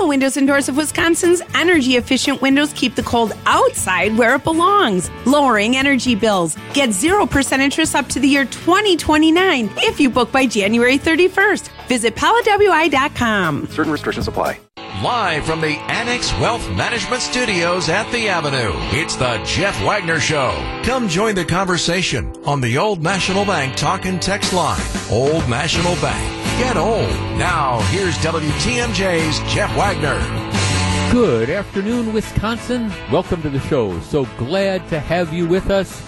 Pella Windows and Doors of Wisconsin's energy efficient windows keep the cold outside where it belongs, lowering energy bills. Get 0% interest up to the year 2029 if you book by January 31st. Visit PellaWI.com. Certain restrictions apply. Live from the Annex Wealth Management Studios at the Avenue, it's the Jeff Wagner Show. Come join the conversation on the Old National Bank talk and text line. Old National Bank. Get old. Now, here's WTMJ's Jeff Wagner. Good afternoon, Wisconsin. Welcome to the show. So glad to have you with us.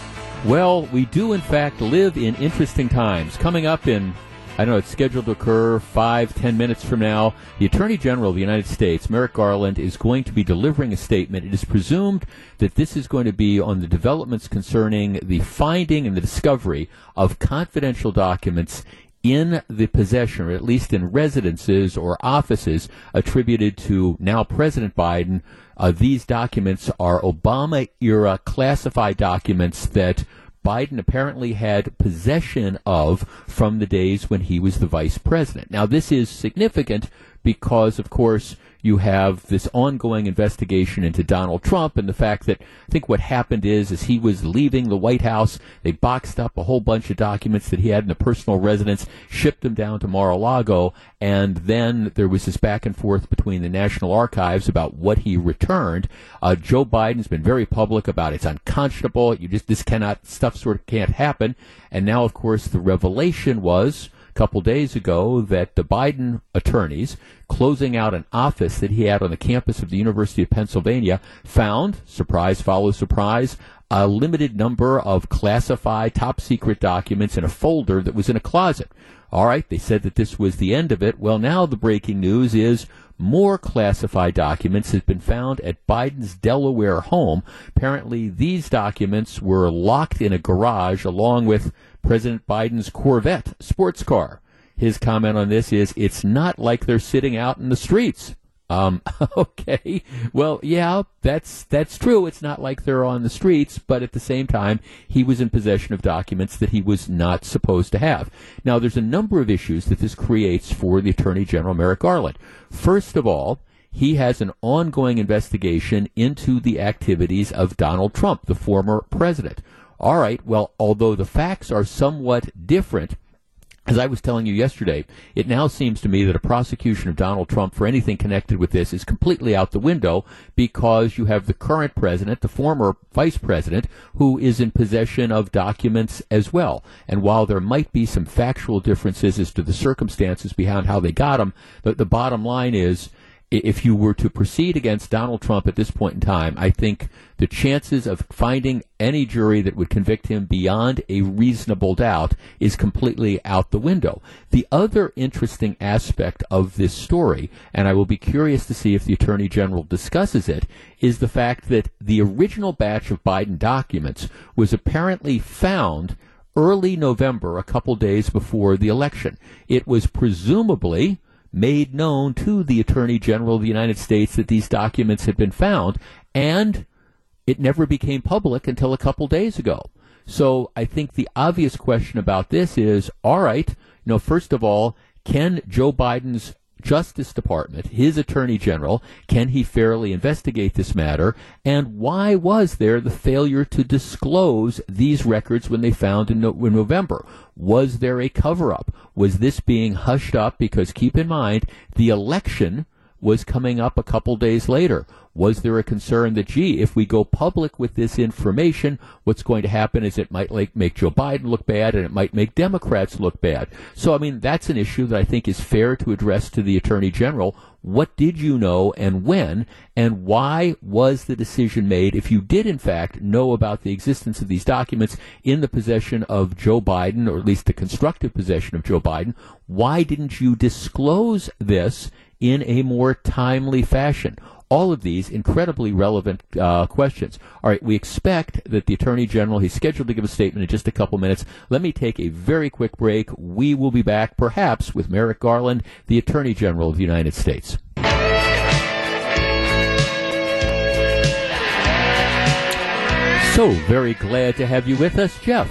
Well, we do, in fact, live in interesting times. Coming up in I don't know it's scheduled to occur five, ten minutes from now. The Attorney General of the United States, Merrick Garland, is going to be delivering a statement. It is presumed that this is going to be on the developments concerning the finding and the discovery of confidential documents in the possession, or at least in residences or offices attributed to now President Biden. Uh, these documents are Obama era classified documents that Biden apparently had possession of from the days when he was the vice president. Now, this is significant because, of course, you have this ongoing investigation into Donald Trump and the fact that I think what happened is as he was leaving the White House, they boxed up a whole bunch of documents that he had in a personal residence, shipped them down to Mar-a-Lago, and then there was this back and forth between the National Archives about what he returned. Uh, Joe Biden's been very public about it's unconscionable. You just this cannot stuff sort of can't happen. And now, of course, the revelation was couple days ago that the Biden attorneys closing out an office that he had on the campus of the University of Pennsylvania found, surprise follows surprise, a limited number of classified top secret documents in a folder that was in a closet. All right, they said that this was the end of it. Well, now the breaking news is more classified documents have been found at Biden's Delaware home. Apparently, these documents were locked in a garage along with President Biden's Corvette sports car. His comment on this is it's not like they're sitting out in the streets. Um, okay. Well, yeah, that's, that's true. It's not like they're on the streets, but at the same time, he was in possession of documents that he was not supposed to have. Now, there's a number of issues that this creates for the Attorney General, Merrick Garland. First of all, he has an ongoing investigation into the activities of Donald Trump, the former president. All right, well, although the facts are somewhat different, as I was telling you yesterday, it now seems to me that a prosecution of Donald Trump for anything connected with this is completely out the window because you have the current president, the former vice president, who is in possession of documents as well. And while there might be some factual differences as to the circumstances behind how they got them, the, the bottom line is if you were to proceed against Donald Trump at this point in time, I think the chances of finding any jury that would convict him beyond a reasonable doubt is completely out the window. The other interesting aspect of this story, and I will be curious to see if the Attorney General discusses it, is the fact that the original batch of Biden documents was apparently found early November, a couple days before the election. It was presumably made known to the Attorney General of the United States that these documents had been found, and it never became public until a couple days ago. So I think the obvious question about this is, all right, you know, first of all, can Joe Biden's Justice Department, his Attorney General, can he fairly investigate this matter? And why was there the failure to disclose these records when they found in, no- in November? Was there a cover up? Was this being hushed up? Because keep in mind, the election was coming up a couple days later. Was there a concern that, gee, if we go public with this information, what's going to happen is it might like make Joe Biden look bad and it might make Democrats look bad. So, I mean, that's an issue that I think is fair to address to the Attorney General. What did you know and when? And why was the decision made, if you did in fact know about the existence of these documents in the possession of Joe Biden, or at least the constructive possession of Joe Biden, why didn't you disclose this in a more timely fashion? All of these incredibly relevant uh, questions. All right, we expect that the Attorney General, he's scheduled to give a statement in just a couple minutes. Let me take a very quick break. We will be back, perhaps, with Merrick Garland, the Attorney General of the United States. So, very glad to have you with us, Jeff.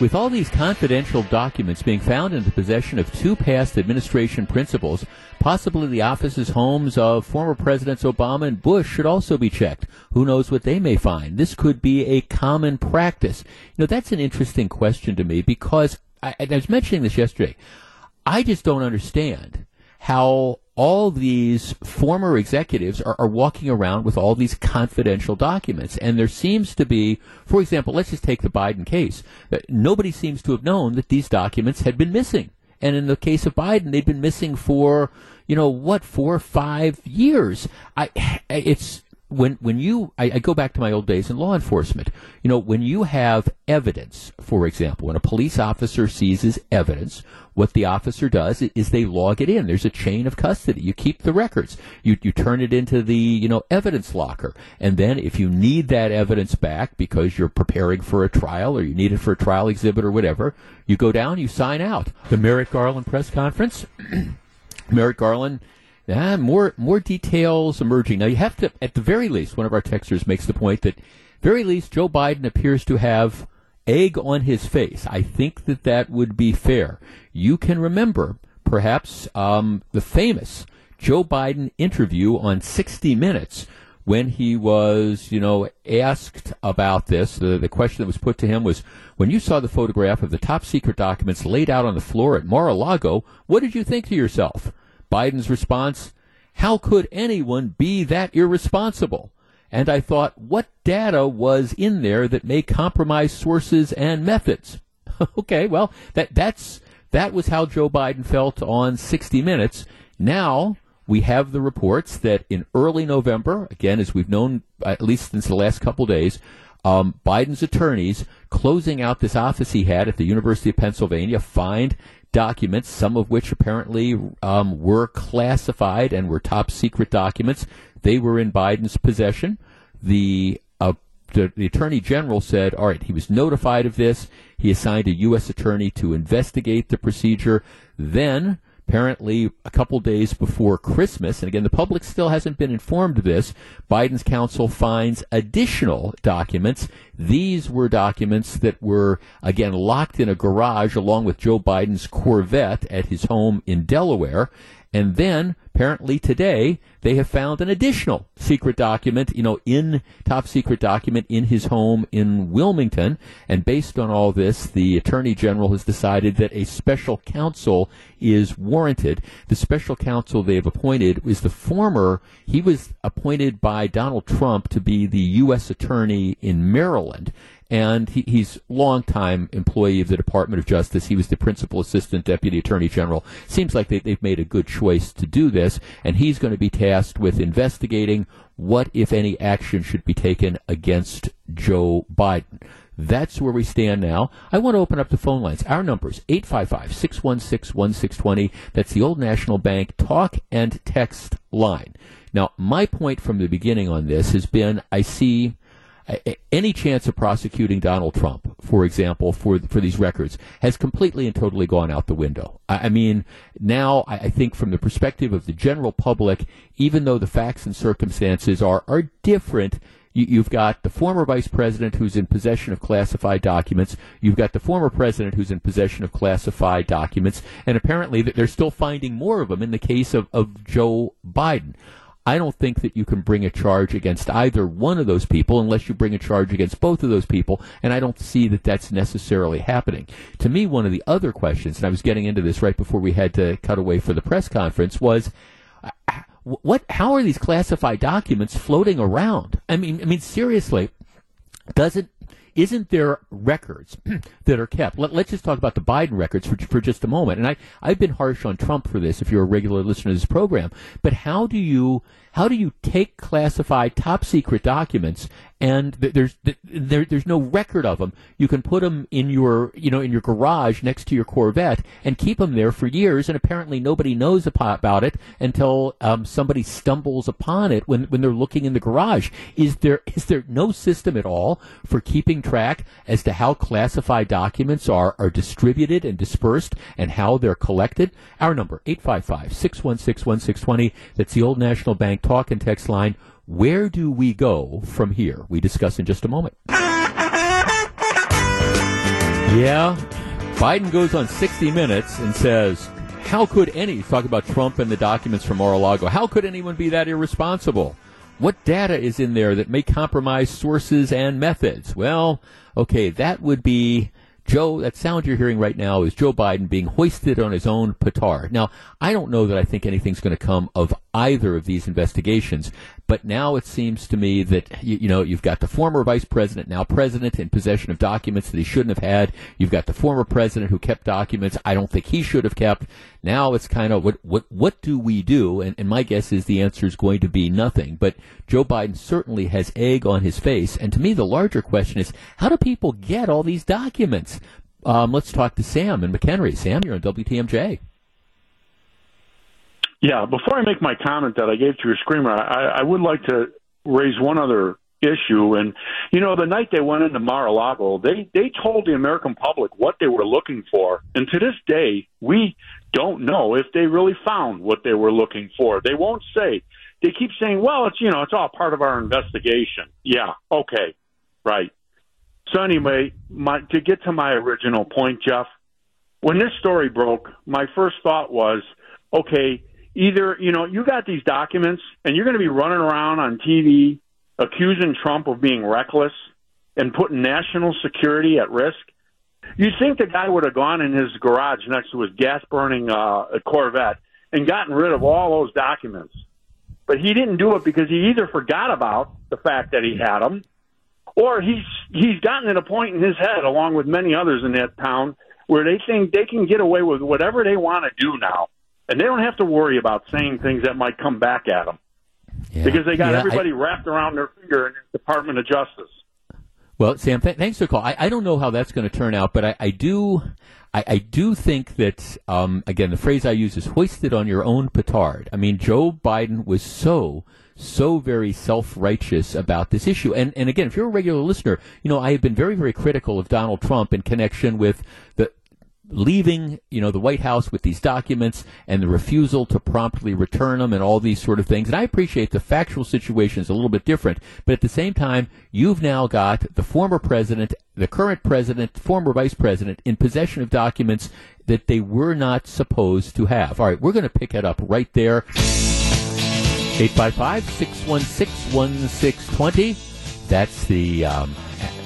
With all these confidential documents being found in the possession of two past administration principals, possibly the offices, homes of former Presidents Obama and Bush should also be checked. Who knows what they may find? This could be a common practice. You know, that's an interesting question to me because I, I was mentioning this yesterday. I just don't understand how all these former executives are, are, walking around with all these confidential documents. And there seems to be, for example, let's just take the Biden case. Uh, nobody seems to have known that these documents had been missing. And in the case of Biden, they'd been missing for, you know, what, four or five years. I, it's, when when you I, I, go back to my old days in law enforcement, you know, when you have evidence, for example, when a police officer seizes evidence, what the officer does is they log it in. There's a chain of custody. You keep the records. You you turn it into the you know evidence locker, and then if you need that evidence back because you're preparing for a trial or you need it for a trial exhibit or whatever, you go down, you sign out. The Merrick Garland press conference. Merrick Garland yeah, more more details emerging. Now you have to, at the very least, one of our texters makes the point that, very least, Joe Biden appears to have egg on his face. I think that that would be fair. You can remember, perhaps, um, the famous Joe Biden interview on 60 Minutes when he was, you know, asked about this. The, the question that was put to him was, when you saw the photograph of the top secret documents laid out on the floor at Mar-a-Lago, what did you think to yourself? Biden's response, how could anyone be that irresponsible? And I thought, what data was in there that may compromise sources and methods? okay, well, that, that's, that was how Joe Biden felt on 60 Minutes. Now, we have the reports that in early November, again, as we've known at least since the last couple days, um, Biden's attorneys closing out this office he had at the University of Pennsylvania find documents, some of which apparently um, were classified and were top secret documents. They were in Biden's possession. The, uh, the, the attorney general said, all right, he was notified of this. He assigned a U.S. attorney to investigate the procedure. Then Apparently, a couple days before Christmas, and again, the public still hasn't been informed of this, Biden's counsel finds additional documents. These were documents that were, again, locked in a garage along with Joe Biden's Corvette at his home in Delaware. And then, apparently today, they have found an additional secret document, you know, in top secret document in his home in Wilmington. And based on all this, the Attorney General has decided that a special counsel is warranted. The special counsel they have appointed is the former, he was appointed by Donald Trump to be the U.S. Attorney in Maryland and he, he's longtime employee of the Department of Justice. He was the principal assistant deputy attorney general. Seems like they, they've made a good choice to do this, and he's going to be tasked with investigating what, if any, action should be taken against Joe Biden. That's where we stand now. I want to open up the phone lines. Our numbers, 855-616-1620. That's the Old National Bank talk and text line. Now, my point from the beginning on this has been I see any chance of prosecuting Donald Trump, for example, for for these records, has completely and totally gone out the window. I, I mean, now I, I, think from the perspective of the general public, even though the facts and circumstances are are different. You, have got the former vice president who's in possession of classified documents. You've got the former president who's in possession of classified documents, and apparently they're still finding more of them in the case of, of Joe Biden. I don't think that you can bring a charge against either one of those people unless you bring a charge against both of those people, and I don't see that that's necessarily happening. To me, one of the other questions, and I was getting into this right before we had to cut away for the press conference, was uh, what? How are these classified documents floating around? I mean, I mean, seriously, doesn't isn't there records that are kept? Let, us just talk about the Biden records for, for just a moment. And I, I've been harsh on Trump for this if you're a regular listener to this program. But how do you how do you take classified top secret documents and there's there, there's no record of them. You can put them in your you know in your garage next to your Corvette and keep them there for years, and apparently nobody knows about it until um, somebody stumbles upon it when when they're looking in the garage. Is there is there no system at all for keeping track as to how classified documents are are distributed and dispersed and how they're collected? Our number 855-616-1620. That's the old National Bank talk and text line. Where do we go from here? We discuss in just a moment. Yeah. Biden goes on 60 Minutes and says, How could any, talk about Trump and the documents from Mar a Lago, how could anyone be that irresponsible? What data is in there that may compromise sources and methods? Well, okay, that would be Joe, that sound you're hearing right now is Joe Biden being hoisted on his own petard. Now, I don't know that I think anything's going to come of either of these investigations, but now it seems to me that, you, you, know, you've got the former vice president, now president, in possession of documents that he shouldn't have had. You've got the former president who kept documents I don't think he should have kept. Now it's kind of what, what, what do we do? And, and my guess is the answer is going to be nothing. But Joe Biden certainly has egg on his face. And to me, the larger question is, how do people get all these documents? Um, let's talk to Sam and McHenry. Sam, you're on WTMJ. Yeah, before I make my comment that I gave to your screamer, I, I would like to raise one other issue. And you know, the night they went into Mar-a-Lago, they they told the American public what they were looking for, and to this day, we don't know if they really found what they were looking for. They won't say. They keep saying, "Well, it's you know, it's all part of our investigation." Yeah, okay, right. So anyway, my to get to my original point, Jeff, when this story broke, my first thought was, okay either you know you got these documents and you're going to be running around on TV accusing Trump of being reckless and putting national security at risk. You'd think the guy would have gone in his garage next to his gas burning uh, Corvette and gotten rid of all those documents. But he didn't do it because he either forgot about the fact that he had them, or he's he's gotten at a point in his head, along with many others in that town, where they think they can get away with whatever they want to do now and they don't have to worry about saying things that might come back at them yeah. because they got yeah, everybody I, wrapped around their finger in the Department of Justice. Well, Sam, th- thanks for the call. I, I don't know how that's going to turn out, but I, I do. I, I, do think that, um, again, the phrase I use is hoisted on your own petard. I mean, Joe Biden was so, so very self-righteous about this issue. And, and again, if you're a regular listener, you know, I have been very, very critical of Donald Trump in connection with the, leaving, you know, the White House with these documents and the refusal to promptly return them and all these sort of things. And I appreciate the factual situation is a little bit different, but at the same time, you've now got the former president, the current president, former vice president in possession of documents that they were not supposed to have. All right, we're going to pick it up right there. 855 616 1620. That's the um,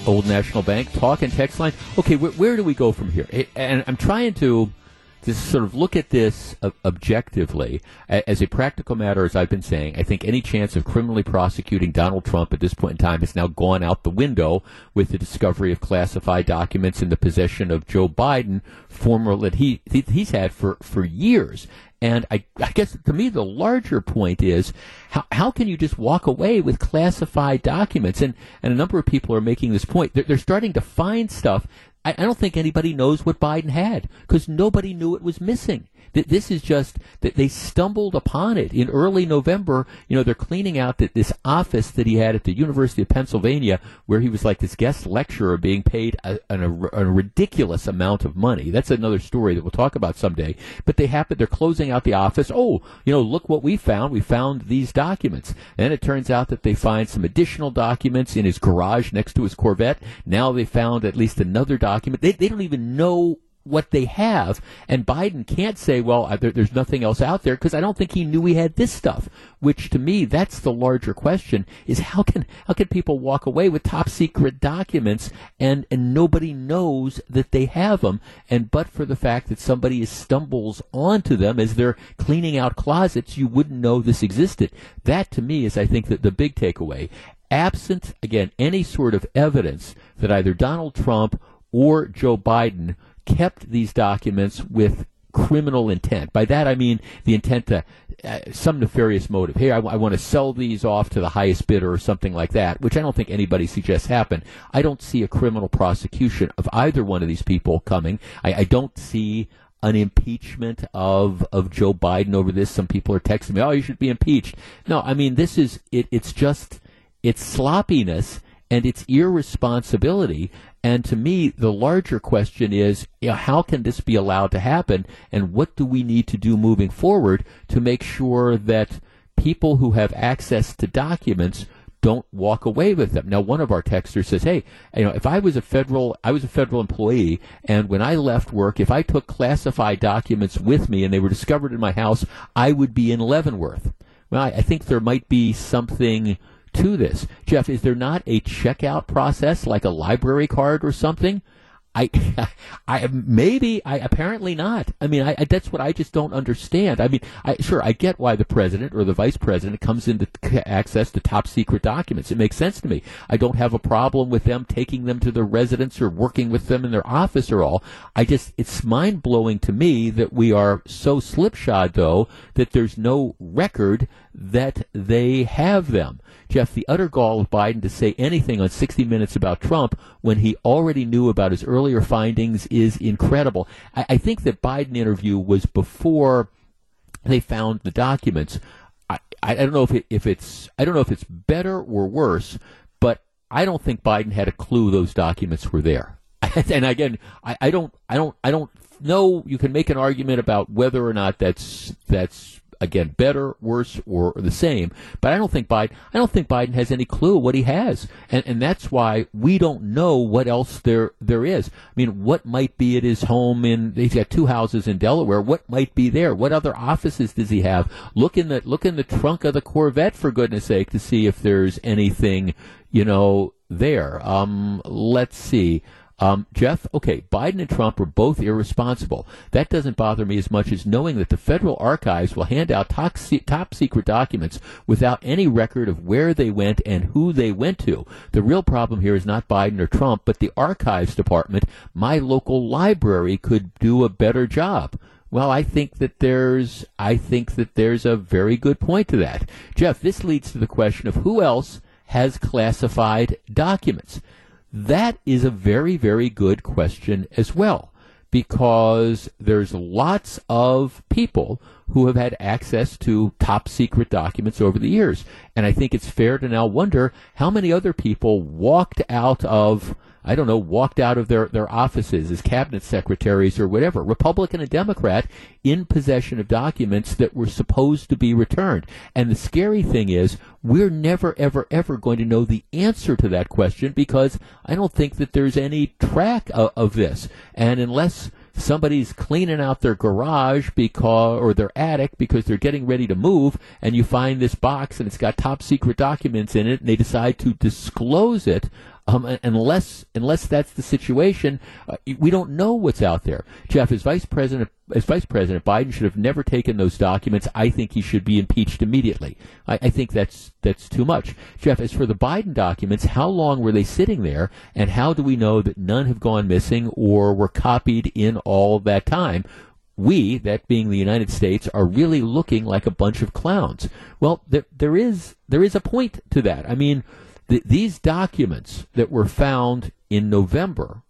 Old National Bank talk and text line. Okay, wh- where do we go from here? And I'm trying to to sort of look at this objectively as a practical matter, as I've been saying. I think any chance of criminally prosecuting Donald Trump at this point in time has now gone out the window with the discovery of classified documents in the possession of Joe Biden, former that he he's had for for years. And I, I guess to me, the larger point is how, how can you just walk away with classified documents? And, and a number of people are making this point. They're, they're starting to find stuff. I, I don't think anybody knows what Biden had because nobody knew it was missing. This is just that they stumbled upon it in early November. You know, they're cleaning out that this office that he had at the University of Pennsylvania, where he was like this guest lecturer being paid a, a, a ridiculous amount of money. That's another story that we'll talk about someday. But they happen, they're closing out the office. Oh, you know, look what we found. We found these documents. And it turns out that they find some additional documents in his garage next to his Corvette. Now they found at least another document. They, they don't even know what they have. And Biden can't say, well, there, there's nothing else out there because I don't think he knew he had this stuff. Which to me, that's the larger question: is how can how can people walk away with top secret documents and and nobody knows that they have them? And but for the fact that somebody stumbles onto them as they're cleaning out closets, you wouldn't know this existed. That to me is, I think, that the big takeaway. Absent again any sort of evidence that either Donald Trump or Joe Biden kept these documents with criminal intent. By that I mean the intent to uh, some nefarious motive. Hey, I, I want to sell these off to the highest bidder or something like that, which I don't think anybody suggests happen. I don't see a criminal prosecution of either one of these people coming. I, I don't see an impeachment of of Joe Biden over this. Some people are texting me, "Oh, you should be impeached." No, I mean this is it. It's just it's sloppiness and it's irresponsibility. And to me, the larger question is, you know, how can this be allowed to happen? And what do we need to do moving forward to make sure that people who have access to documents don't walk away with them. Now, one of our texters says, "Hey, you know, if I was a federal, I was a federal employee, and when I left work, if I took classified documents with me and they were discovered in my house, I would be in Leavenworth." Well, I, I think there might be something to this. Jeff, is there not a checkout process like a library card or something? I, I maybe I apparently not. I mean, I, I, that's what I just don't understand. I mean, I sure I get why the president or the vice president comes into access to top secret documents. It makes sense to me. I don't have a problem with them taking them to their residence or working with them in their office or all. I just it's mind blowing to me that we are so slipshod though that there's no record that they have them. Jeff, the utter gall of Biden to say anything on 60 Minutes about Trump when he already knew about his earlier findings is incredible. I, I think that Biden interview was before they found the documents. I, I don't know if it, if it's I don't know if it's better or worse, but I don't think Biden had a clue those documents were there. and again, I, I don't I don't I don't know. You can make an argument about whether or not that's that's again better, worse, or the same. But I don't think Biden. I don't think Biden has any clue what he has, and and that's why we don't know what else there there is. I mean, what might be at his home in? He's got two houses in Delaware. What might be there? What other offices does he have? Look in the look in the trunk of the Corvette for goodness sake to see if there's anything you know there. Um, let's see. Um, Jeff, okay, Biden and Trump are both irresponsible. That doesn't bother me as much as knowing that the federal archives will hand out top, top secret documents without any record of where they went and who they went to. The real problem here is not Biden or Trump, but the archives department. My local library could do a better job. Well, I think that there's I think that there's a very good point to that. Jeff, this leads to the question of who else has classified documents. That is a very, very good question as well, because there's lots of people who have had access to top secret documents over the years. And I think it's fair to now wonder how many other people walked out of I don't know, walked out of their, their offices as cabinet secretaries or whatever, Republican and Democrat, in possession of documents that were supposed to be returned. And the scary thing is, we're never, ever, ever going to know the answer to that question because I don't think that there's any track of, of this. And unless somebody's cleaning out their garage because or their attic because they're getting ready to move and you find this box and it's got top secret documents in it and they decide to disclose it um, unless unless that's the situation, uh, we don't know what's out there. Jeff, as vice president, as vice president, Biden should have never taken those documents. I think he should be impeached immediately. I, I think that's that's too much. Jeff, as for the Biden documents, how long were they sitting there, and how do we know that none have gone missing or were copied in all that time? we, that being the United States, are really looking like a bunch of clowns. Well, there, there is there is a point to that. I mean, th- these documents that were found in November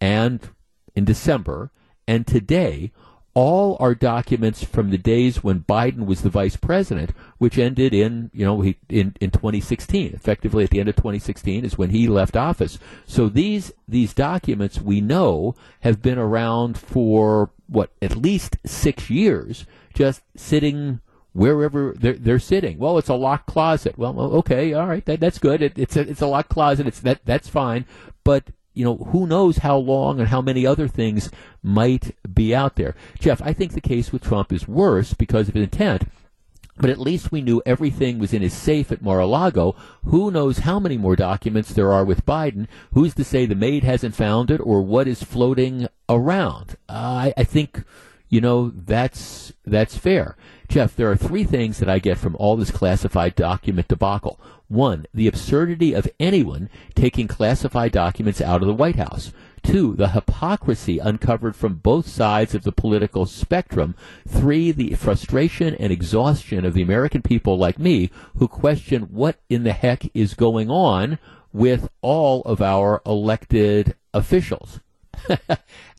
and in December and today all are documents from the days when Biden was the vice president, which ended in, you know, he, in, in 2016. Effectively, at the end of 2016 is when he left office. So these these documents we know have been around for what at least six years, just sitting wherever they're, they're sitting. Well, it's a locked closet. Well, okay, all right, that, that's good. It, it's a it's a locked closet. It's that that's fine. But you know, who knows how long and how many other things might be out there. Jeff, I think the case with Trump is worse because of intent. But at least we knew everything was in his safe at Mar-a-Lago. Who knows how many more documents there are with Biden? Who's to say the maid hasn't found it or what is floating around? Uh, I, I think, you know, that's that's fair. Jeff, there are three things that I get from all this classified document debacle. One, the absurdity of anyone taking classified documents out of the White House. Two, the hypocrisy uncovered from both sides of the political spectrum. Three, the frustration and exhaustion of the American people like me who question what in the heck is going on with all of our elected officials.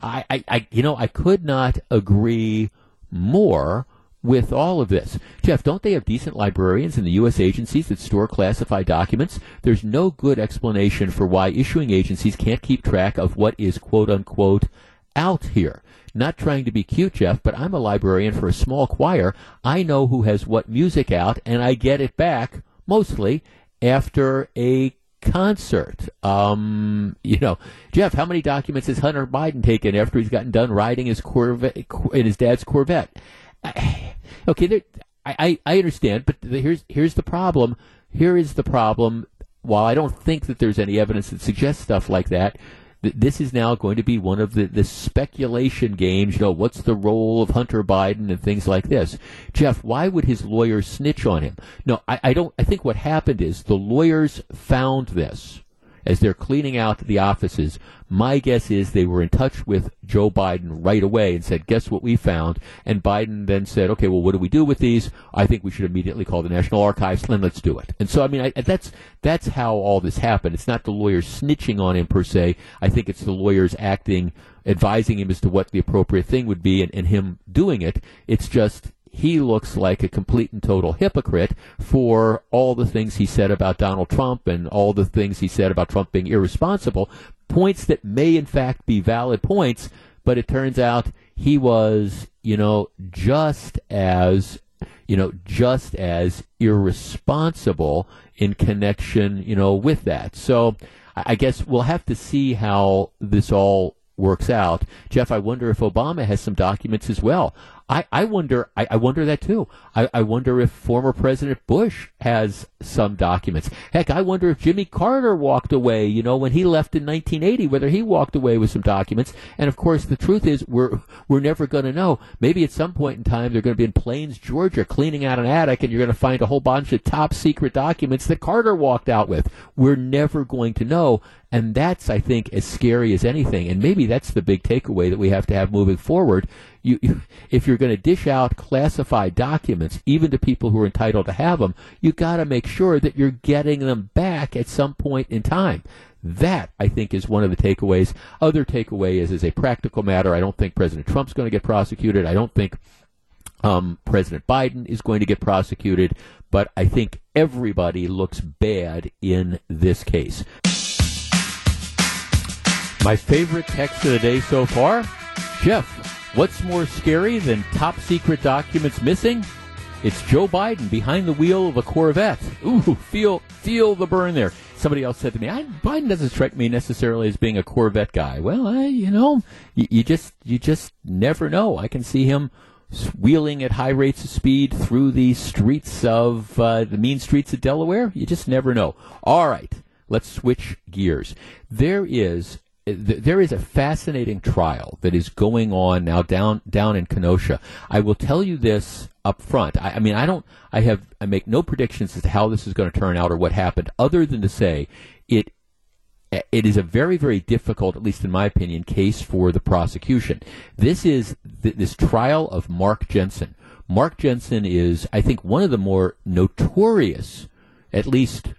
I, I, I, you know, I could not agree more with all of this. Jeff, don't they have decent librarians in the U.S. agencies that store classified documents? There's no good explanation for why issuing agencies can't keep track of what is quote unquote out here. Not trying to be cute, Jeff, but I'm a librarian for a small choir. I know who has what music out, and I get it back, mostly, after a concert. Um, you know, Jeff, how many documents has Hunter Biden taken after he's gotten done riding his Corvette in his dad's Corvette? okay, there, I, I understand, but here's here's the problem. Here is the problem. While I don't think that there's any evidence that suggests stuff like that, this is now going to be one of the, the speculation games. You know, what's the role of Hunter Biden and things like this? Jeff, why would his lawyers snitch on him? No, I, I don't. I think what happened is the lawyers found this as they're cleaning out the offices, my guess is they were in touch with Joe Biden right away and said, guess what we found? And Biden then said, okay, well, what do we do with these? I think we should immediately call the National Archives and let's do it. And so, I mean, I, that's, that's how all this happened. It's not the lawyers snitching on him per se. I think it's the lawyers acting, advising him as to what the appropriate thing would be and, and him doing it. It's just, he looks like a complete and total hypocrite for all the things he said about Donald Trump and all the things he said about Trump being irresponsible. Points that may, in fact, be valid points, but it turns out he was, you know, just as, you know, just as irresponsible in connection, you know, with that. So I guess we'll have to see how this all works out. Jeff, I wonder if Obama has some documents as well. I, I wonder I, I wonder that too. I, I wonder if former President Bush has some documents. Heck, I wonder if Jimmy Carter walked away, you know, when he left in 1980, whether he walked away with some documents. And of course, the truth is we're we're never going to know. Maybe at some point in time they're going to be in Plains, Georgia, cleaning out an attic, and you're going to find a whole bunch of top secret documents that Carter walked out with. We're never going to know. And that's, I think, as scary as anything. And maybe that's the big takeaway that we have to have moving forward you, you if you're going to dish out classified documents, even to people who are entitled to have them, you got to make sure that you're getting them back at some point in time. That, I think, is one of the takeaways. Other takeaway is, as a practical matter, I don't think President Trump's going to get prosecuted. I don't think um, President Biden is going to get prosecuted, but I think everybody looks bad in this case. My favorite text of the day so far Jeff, What's more scary than top secret documents missing? It's Joe Biden behind the wheel of a Corvette. Ooh, feel feel the burn there. Somebody else said to me, "Biden doesn't strike me necessarily as being a Corvette guy." Well, I, you know, you, you just you just never know. I can see him wheeling at high rates of speed through the streets of uh, the mean streets of Delaware. You just never know. All right, let's switch gears. There is there is a fascinating trial that is going on now down down in Kenosha. I will tell you this up front. I, I, mean, I don't. I have. I make no predictions as to how this is going to turn out or what happened, other than to say it. Eh, it is a very, very difficult, at least in my opinion, case for the prosecution. This is th- this trial of Mark Jensen. Mark Jensen is, I think, one of the more notorious, at least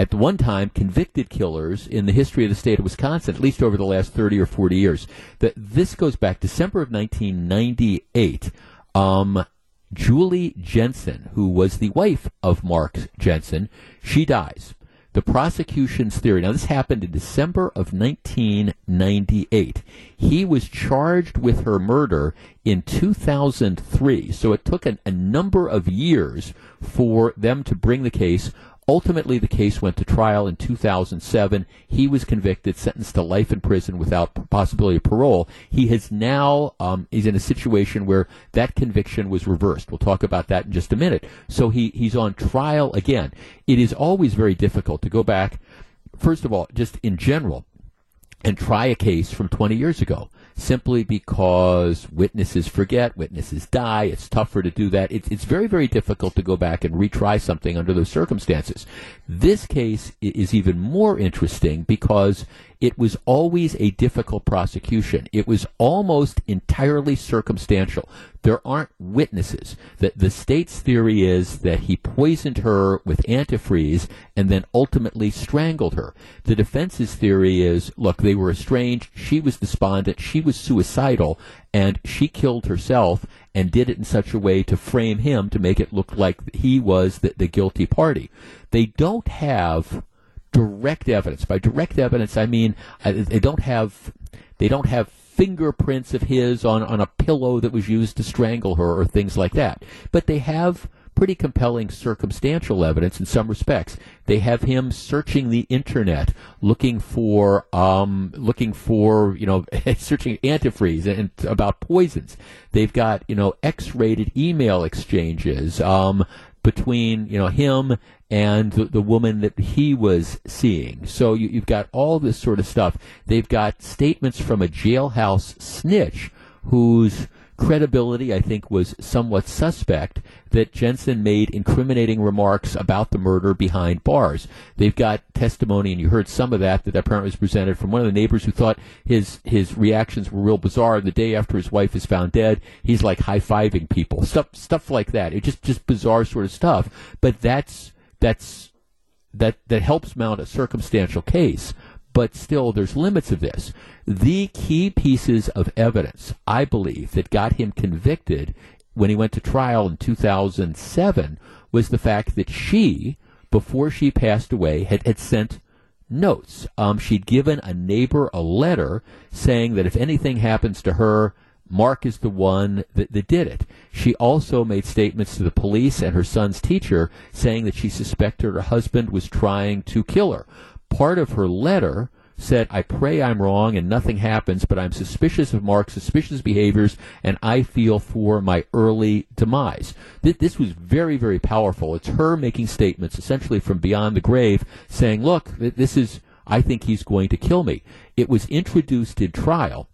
at one time convicted killers in the history of the state of Wisconsin, at least over the last 30 or 40 years. That this goes back December of 1998. Um, Julie Jensen, who was the wife of Mark Jensen, she dies. The prosecution's theory. Now, this happened in December of 1998. He was charged with her murder in 2003. So it took an, a number of years for them to bring the case. Ultimately, the case went to trial in 2007. He was convicted, sentenced to life in prison without possibility of parole. He has now um, in a situation where that conviction was reversed. We'll talk about that in just a minute. So he he's on trial again. It is always very difficult to go back. First of all, just in general, and try a case from 20 years ago simply because witnesses forget, witnesses die. It's tougher to do that. It's, it's very, very difficult to go back and retry something under those circumstances. This case is even more interesting because it was always a difficult prosecution. It was almost entirely circumstantial. There aren't witnesses. The, the state's theory is that he poisoned her with antifreeze and then ultimately strangled her. The defense's theory is, look, they were estranged. She was despondent. She was suicidal and she killed herself and did it in such a way to frame him to make it look like he was the, the guilty party. They don't have direct evidence. By direct evidence, I mean uh, they don't have they don't have fingerprints of his on, on a pillow that was used to strangle her or things like that. But they have pretty compelling circumstantial evidence in some respects. They have him searching the internet, looking for, um, looking for, you know, searching antifreeze and, and, about poisons. They've got, you know, X-rated email exchanges um, between, you know, him and the, the, woman that he was seeing. So you, you've got all this sort of stuff. They've got statements from a jailhouse snitch whose credibility, I think, was somewhat suspect that Jensen made incriminating remarks about the murder behind bars. They've got testimony, and you heard some of that that apparently was presented from one of the neighbors who thought his his reactions were real bizarre. The day after his wife is found dead, he's like high fiving people, stuff stuff like that. It just just bizarre sort of stuff. But that's that's that that helps mount a circumstantial case but still there's limits of this. The key pieces of evidence, I believe, that got him convicted when he went to trial in 2007 was the fact that she, before she passed away, had, had sent notes. Um, she'd given a neighbor a letter saying that if anything happens to her, Mark is the one that, that did it. She also made statements to the police and her son's teacher saying that she suspected her husband was trying to kill her part of her letter said, I pray I'm wrong and nothing happens, but I'm suspicious of Mark's suspicious behaviors and I feel for my early demise. Th- this was very, very powerful. It's her making statements essentially from beyond the grave saying, look, th- this is, I think he's going to kill me. It was introduced in trial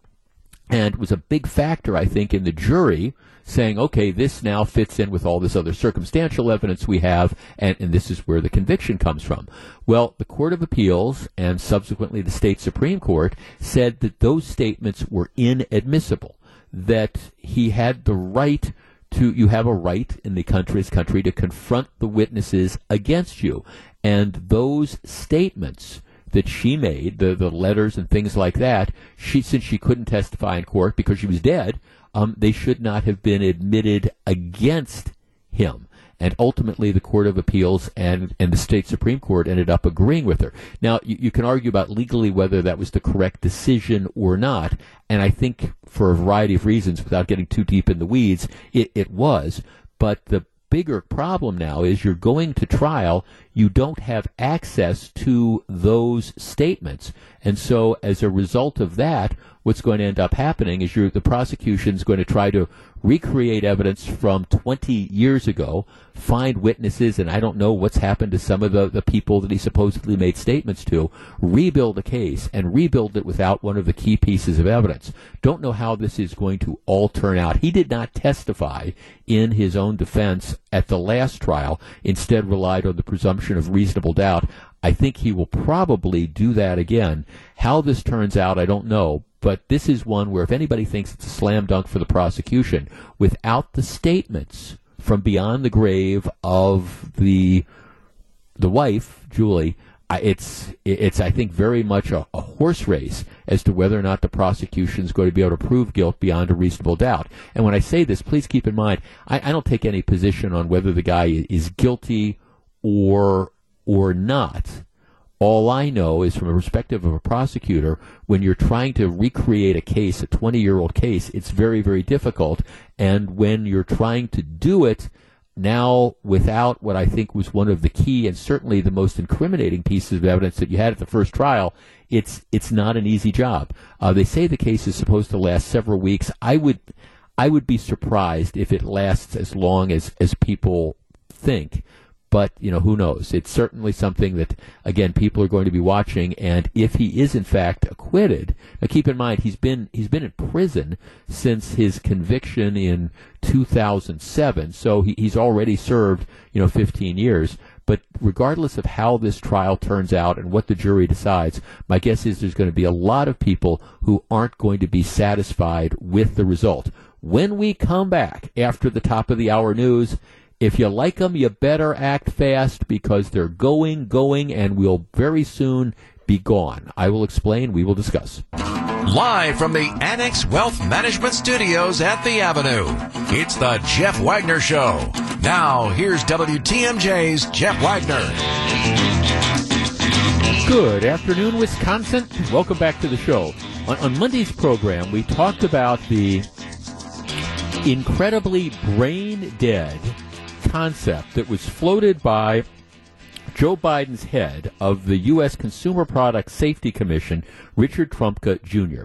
and was a big factor, I think, in the jury saying, okay, this now fits in with all this other circumstantial evidence we have, and, and this is where the conviction comes from. Well, the Court of Appeals and subsequently the state Supreme Court said that those statements were inadmissible, that he had the right to, you have a right in the country's country to confront the witnesses against you. And those statements that she made, the, the letters and things like that, she, since she couldn't testify in court because she was dead, um, they should not have been admitted against him. And ultimately, the Court of Appeals and, and the state Supreme Court ended up agreeing with her. Now, you, you can argue about legally whether that was the correct decision or not. And I think for a variety of reasons, without getting too deep in the weeds, it, it was. But the bigger problem now is you're going to trial, you don't have access to those statements. And so as a result of that, what's going to end up happening is the prosecution is going to try to recreate evidence from 20 years ago, find witnesses, and I don't know what's happened to some of the, the people that he supposedly made statements to, rebuild the case and rebuild it without one of the key pieces of evidence. Don't know how this is going to all turn out. He did not testify in his own defense at the last trial, instead relied on the presumption of reasonable doubt. I think he will probably do that again. How this turns out, I don't know, but this is one where if anybody thinks it's a slam dunk for the prosecution, without the statements from beyond the grave of the the wife, Julie, it's it's I think very much a, a, horse race as to whether or not the prosecution is going to be able to prove guilt beyond a reasonable doubt. And when I say this, please keep in mind I, I don't take any position on whether the guy is guilty or or not. All I know is from a perspective of a prosecutor, when you're trying to recreate a case, a 20 year old case, it's very, very difficult. And when you're trying to do it now without what I think was one of the key and certainly the most incriminating pieces of evidence that you had at the first trial, it's, it's not an easy job. Uh, they say the case is supposed to last several weeks. I would, I would be surprised if it lasts as long as, as people think but you know who knows it's certainly something that again people are going to be watching and if he is in fact acquitted now keep in mind he's been he's been in prison since his conviction in 2007 so he, he's already served you know 15 years but regardless of how this trial turns out and what the jury decides, my guess is there's going to be a lot of people who aren't going to be satisfied with the result. When we come back after the top of the hour news, if you like them, you better act fast because they're going, going, and will very soon be gone. I will explain. We will discuss. Live from the Annex Wealth Management Studios at the Avenue, it's the Jeff Wagner Show. Now, here's WTMJ's Jeff Wagner. Good afternoon, Wisconsin. Welcome back to the show. On, on Monday's program, we talked about the incredibly brain dead concept that was floated by Joe Biden's head of the U.S. Consumer Product Safety Commission, Richard Trumka Jr.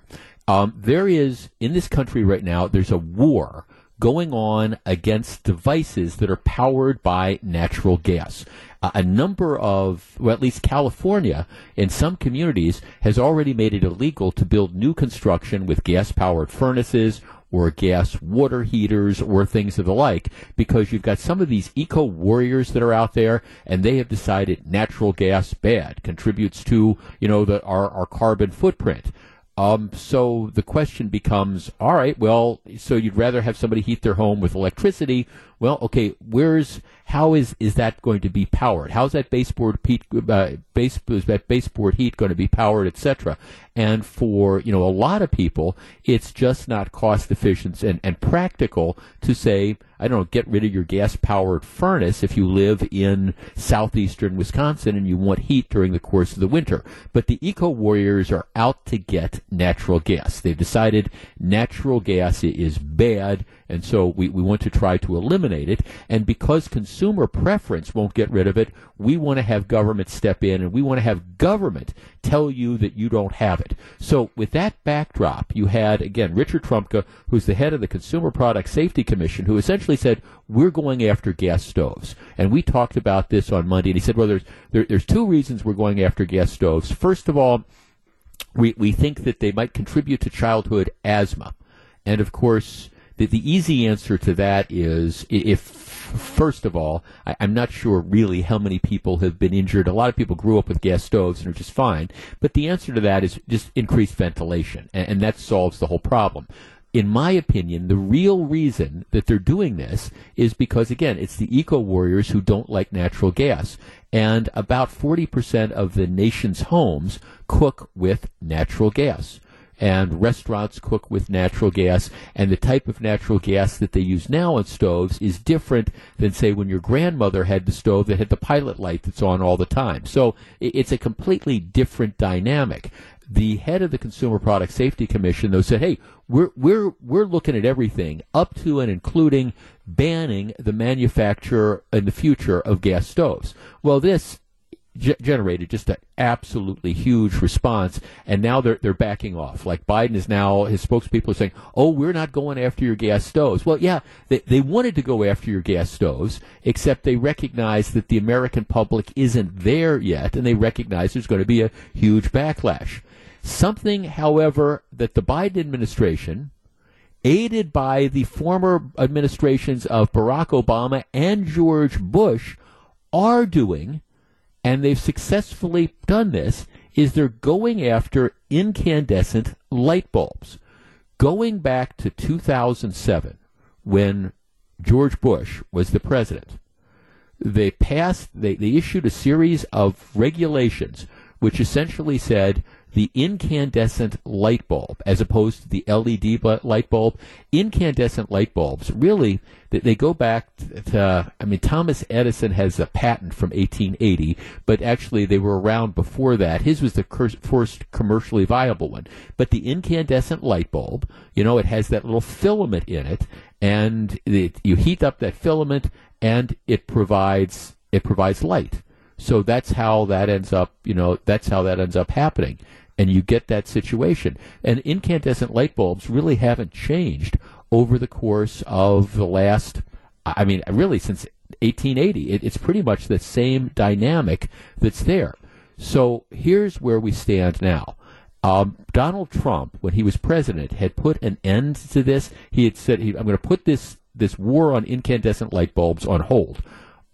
Um, there is, in this country right now, there's a war going on against devices that are powered by natural gas. Uh, a number of, well, at least California, in some communities, has already made it illegal to build new construction with gas powered furnaces or gas water heaters or things of the like because you've got some of these eco warriors that are out there and they have decided natural gas bad contributes to you know the our, our carbon footprint um, so the question becomes, all right, well, so you'd rather have somebody heat their home with electricity? Well, okay, where's how is is that going to be powered? How's that baseboard heat, uh, base is that baseboard heat going to be powered, etc. And for you know a lot of people, it's just not cost efficient and, and practical to say, I don't know, get rid of your gas powered furnace if you live in southeastern Wisconsin and you want heat during the course of the winter. But the eco warriors are out to get natural gas. They've decided natural gas is bad and so we, we want to try to eliminate it. And because consumer preference won't get rid of it, we want to have government step in and we want to have government tell you that you don't have it. So with that backdrop, you had, again, Richard Trumka, who's the head of the Consumer Product Safety Commission, who essentially said, we're going after gas stoves. And we talked about this on Monday, and he said, well, there's, there, there's two reasons we're going after gas stoves. First of all, we, we think that they might contribute to childhood asthma. And of course, the, the easy answer to that is if, first of all, I, am not sure really how many people have been injured. A lot of people grew up with gas stoves and are just fine. But the answer to that is just increased ventilation, and, and that solves the whole problem in my opinion, the real reason that they're doing this is because, again, it's the eco warriors who don't like natural gas. And about 40% of the nation's homes cook with natural gas and restaurants cook with natural gas, and the type of natural gas that they use now on stoves is different than, say, when your grandmother had the stove that had the pilot light that's on all the time. So it's a completely different dynamic. The head of the Consumer Product Safety Commission, though, said, "Hey, we're we're we're looking at everything up to and including banning the manufacture in the future of gas stoves." Well, this g- generated just an absolutely huge response, and now they're they're backing off. Like Biden is now, his spokespeople are saying, "Oh, we're not going after your gas stoves." Well, yeah, they they wanted to go after your gas stoves, except they recognize that the American public isn't there yet, and they recognize there's going to be a huge backlash. Something, however, that the Biden administration aided by the former administrations of Barack Obama and George Bush, are doing and they've successfully done this, is they're going after incandescent light bulbs. Going back to 2007, when George Bush was the president, they passed, they, they issued a series of regulations which essentially said the incandescent light bulb as opposed to the LED light bulb. Incandescent light bulbs really they go back to I mean Thomas Edison has a patent from 1880, but actually they were around before that. His was the first commercially viable one. But the incandescent light bulb, you know, it has that little filament in it, and it, you heat up that filament, and it provides it provides light. So that's how that ends up, you know, that's how that ends up happening and you get that situation. And incandescent light bulbs really haven't changed over the course of the last, I mean, really since 1880. It, it's pretty much the same dynamic that's there. So here's where we stand now. Um, Donald Trump, when he was president, had put an end to this. He had said, he, "I'm going to put this this war on incandescent light bulbs on hold."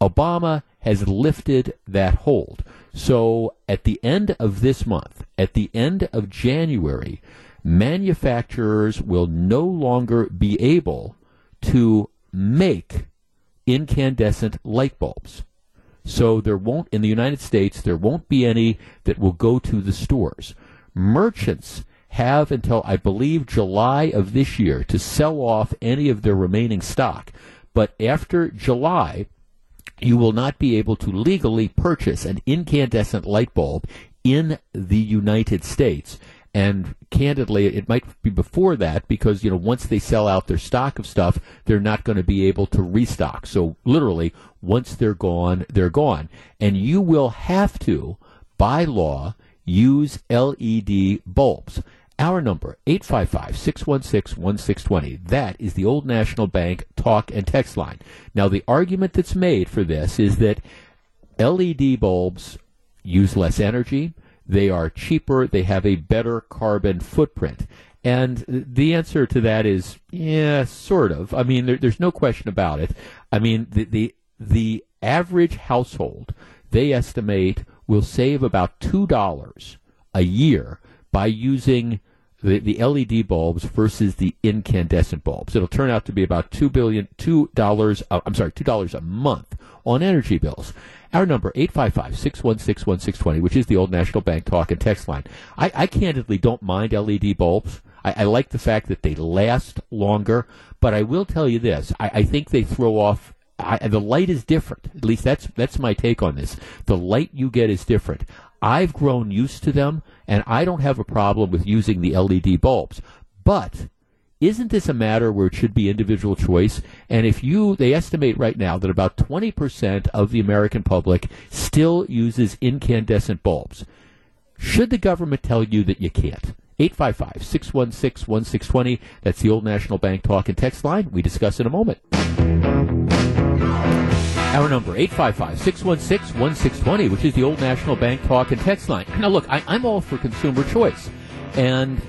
Obama has lifted that hold. So at the end of this month, at the end of January, manufacturers will no longer be able to make incandescent light bulbs. So there won't, in the United States, there won't be any that will go to the stores. Merchants have until, I believe, July of this year to sell off any of their remaining stock. But after July, you will not be able to legally purchase an incandescent light bulb in the United States. And candidly, it might be before that because, you know, once they sell out their stock of stuff, they're not going to be able to restock. So literally, once they're gone, they're gone. And you will have to, by law, use LED bulbs. Our number, 855-616-1620. That is the Old National Bank talk and text line. Now, the argument that's made for this is that LED bulbs use less energy, they are cheaper, they have a better carbon footprint. And the answer to that is, yeah, sort of. I mean, there, there's no question about it. I mean, the, the, the average household, they estimate, will save about $2 a year by using the, the LED bulbs versus the incandescent bulbs. It'll turn out to be about two billion, two dollars. Uh, I'm sorry, two dollars a month on energy bills. Our number, 855-616-1620, which is the old National Bank talk and text line. I, I candidly don't mind LED bulbs. I, I, like the fact that they last longer, but I will tell you this. I, I think they throw off the light is different. At least that's that's my take on this. The light you get is different. I've grown used to them, and I don't have a problem with using the LED bulbs. But isn't this a matter where it should be individual choice? And if you, they estimate right now that about 20% of the American public still uses incandescent bulbs. Should the government tell you that you can't? 855 616 1620. That's the Old National Bank talk and text line. We discuss in a moment. Our number, 855-616-1620, which is the old National Bank talk and text line. Now look, I, I'm all for consumer choice. And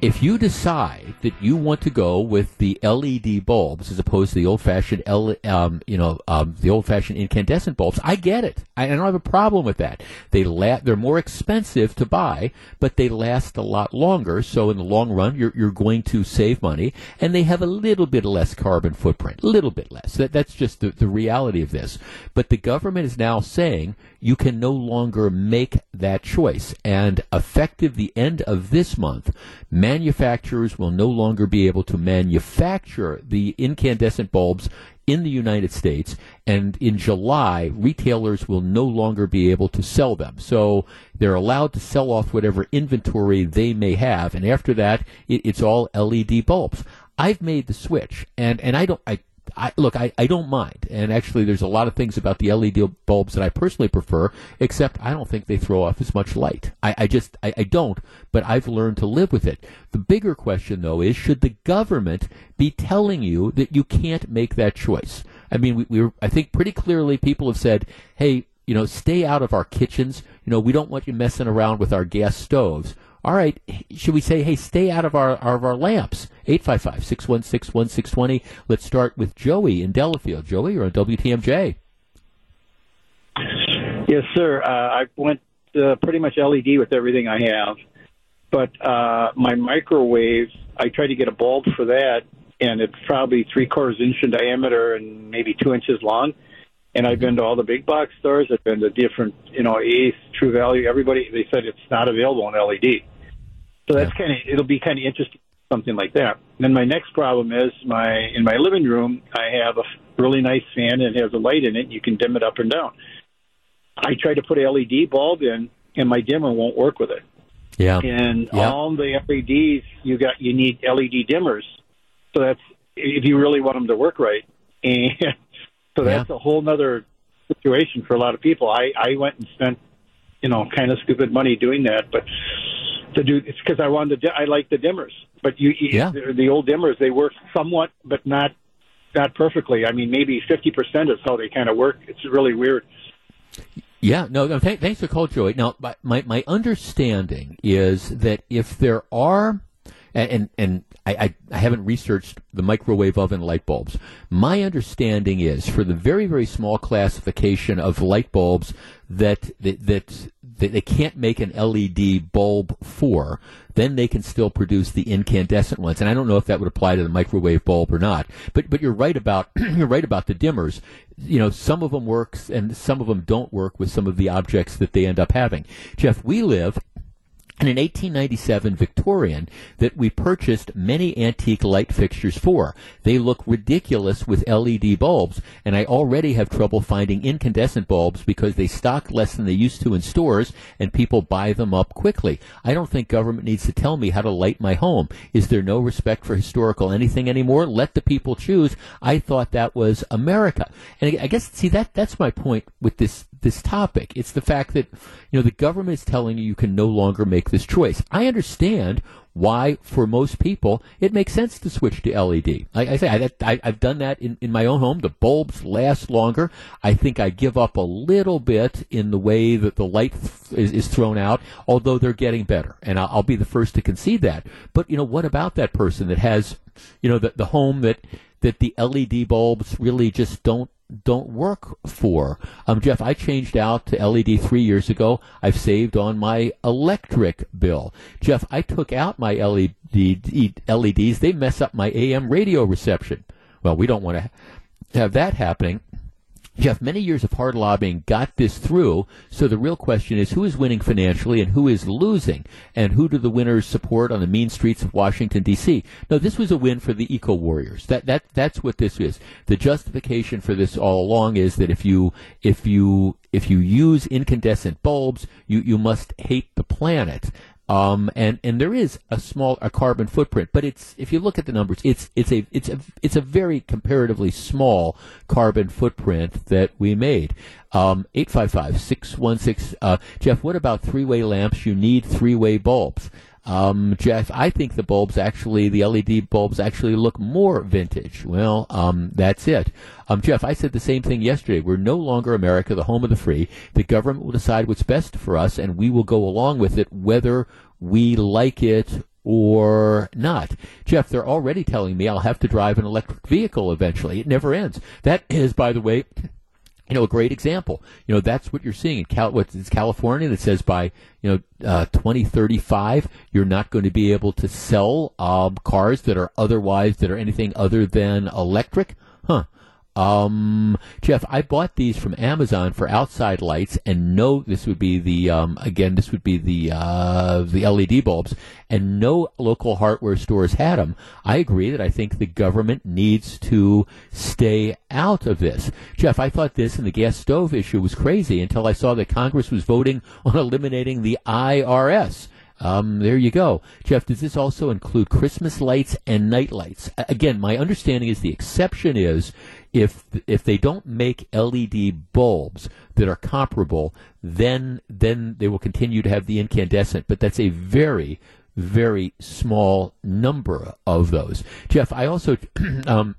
if you decide that you want to go with the LED bulbs as opposed to the old-fashioned, L, um, you know, um, the old-fashioned incandescent bulbs, I get it. I, I don't have a problem with that. They la- they're more expensive to buy, but they last a lot longer. So in the long run, you're you're going to save money, and they have a little bit less carbon footprint, a little bit less. That that's just the, the reality of this. But the government is now saying you can no longer make that choice, and effective the end of this month manufacturers will no longer be able to manufacture the incandescent bulbs in the United States, and in July, retailers will no longer be able to sell them. So they're allowed to sell off whatever inventory they may have, and after that, it, it's all LED bulbs. I've made the switch, and, and I don't I I, look, I, I don't mind. And actually, there's a lot of things about the LED bulbs that I personally prefer, except I don't think they throw off as much light. I, I just, I, I don't, but I've learned to live with it. The bigger question, though, is should the government be telling you that you can't make that choice? I mean, we, we I think pretty clearly people have said, hey, you know, stay out of our kitchens. You know, we don't want you messing around with our gas stoves all right, should we say, hey, stay out of our, of our lamps? 855 616 1620. Let's start with Joey in Delafield. Joey, you're on WTMJ. Yes, sir. Uh, I went uh, pretty much LED with everything I have. But uh, my microwave, I tried to get a bulb for that, and it's probably three quarters inch in diameter and maybe two inches long. And I've been to all the big box stores. I've been to different, you know, Ace, True Value. Everybody, they said it's not available in LED. So that's kind of it'll be kind of interesting something like that. And then my next problem is my in my living room I have a really nice fan and it has a light in it. You can dim it up and down. I tried to put a LED bulb in and my dimmer won't work with it. Yeah. And yeah. all the LEDs you got you need LED dimmers. So that's if you really want them to work right. And so that's yeah. a whole other situation for a lot of people. I I went and spent you know kind of stupid money doing that, but to do it's because I wanted to. I like the dimmers, but you, yeah. the, the old dimmers they work somewhat, but not not perfectly. I mean, maybe fifty percent is how they kind of work. It's really weird. Yeah, no, no th- thanks for calling, Joey. Now, my my understanding is that if there are, and and I, I, haven't researched the microwave oven light bulbs. My understanding is for the very very small classification of light bulbs that that, that they can't make an LED bulb for, then they can still produce the incandescent ones. And I don't know if that would apply to the microwave bulb or not. But but you're right about you're right about the dimmers. You know, some of them works and some of them don't work with some of the objects that they end up having. Jeff, we live and an 1897 Victorian that we purchased many antique light fixtures for. They look ridiculous with LED bulbs, and I already have trouble finding incandescent bulbs because they stock less than they used to in stores, and people buy them up quickly. I don't think government needs to tell me how to light my home. Is there no respect for historical anything anymore? Let the people choose. I thought that was America, and I guess see that that's my point with this this topic. It's the fact that you know the government is telling you you can no longer make this choice. I understand why, for most people, it makes sense to switch to LED. Like I say, I, have done that in, in my own home. The bulbs last longer. I think I give up a little bit in the way that the light th- is, is, thrown out, although they're getting better. And I'll, I'll be the first to concede that. But, you know, what about that person that has, you know, the, the home that, that the LED bulbs really just don't don't work for. Um, Jeff, I changed out to LED three years ago. I've saved on my electric bill. Jeff, I took out my LED, LEDs. They mess up my AM radio reception. Well, we don't want to have that happening. Jeff, many years of hard lobbying got this through. So the real question is who is winning financially and who is losing? And who do the winners support on the mean streets of Washington, D.C.? No, this was a win for the eco warriors. That, that, that's what this is. The justification for this all along is that if you, if you, if you use incandescent bulbs, you, you must hate the planet. Um, and, and there is a small a carbon footprint, but it's if you look at the numbers, it's it's a it's a it's a very comparatively small carbon footprint that we made. Um, 855-616, uh, Jeff, what about three-way lamps? You need three-way bulbs. Um, Jeff, I think the bulbs actually, the LED bulbs actually look more vintage. Well, um, that's it. Um, Jeff, I said the same thing yesterday. We're no longer America, the home of the free. The government will decide what's best for us, and we will go along with it whether we like it or not. Jeff, they're already telling me I'll have to drive an electric vehicle eventually. It never ends. That is, by the way, you know, a great example. You know, that's what you're seeing in Cal- what's California that says by, you know, uh, 2035, you're not going to be able to sell um, cars that are otherwise, that are anything other than electric. Huh. Um, Jeff, I bought these from Amazon for outside lights, and no, this would be the um, again, this would be the uh, the LED bulbs, and no local hardware stores had them. I agree that I think the government needs to stay out of this. Jeff, I thought this and the gas stove issue was crazy until I saw that Congress was voting on eliminating the IRS. Um, there you go. Jeff, does this also include Christmas lights and night lights? Again, my understanding is the exception is if if they don't make LED bulbs that are comparable, then then they will continue to have the incandescent. But that's a very very small number of those. Jeff, I also. um,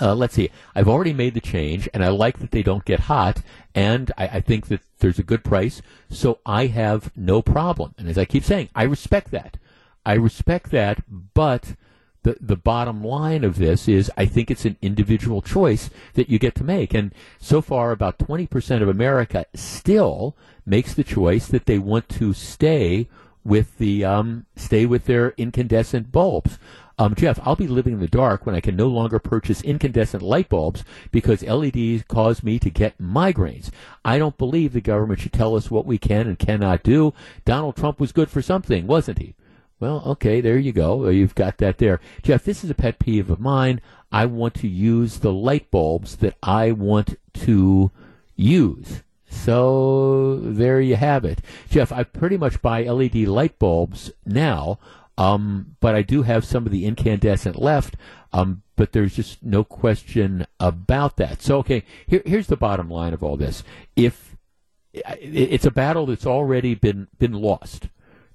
uh, let's see. I've already made the change, and I like that they don't get hot, and I, I, think that there's a good price, so I have no problem. And as I keep saying, I respect that. I respect that, but the the bottom line of this is I think it's an individual choice that you get to make. And so far about 20% of America still makes the choice that they want to stay with the um, stay with their incandescent bulbs. Um, Jeff, I'll be living in the dark when I can no longer purchase incandescent light bulbs because LEDs cause me to get migraines. I don't believe the government should tell us what we can and cannot do. Donald Trump was good for something, wasn't he? Well, okay, there you go. You've got that there. Jeff, this is a pet peeve of mine. I want to use the light bulbs that I want to use. So there you have it. Jeff, I pretty much buy LED light bulbs now, um, but I do have some of the incandescent left. Um, but there's just no question about that. So, okay, here, here's the bottom line of all this. If it's a battle that's already been been lost,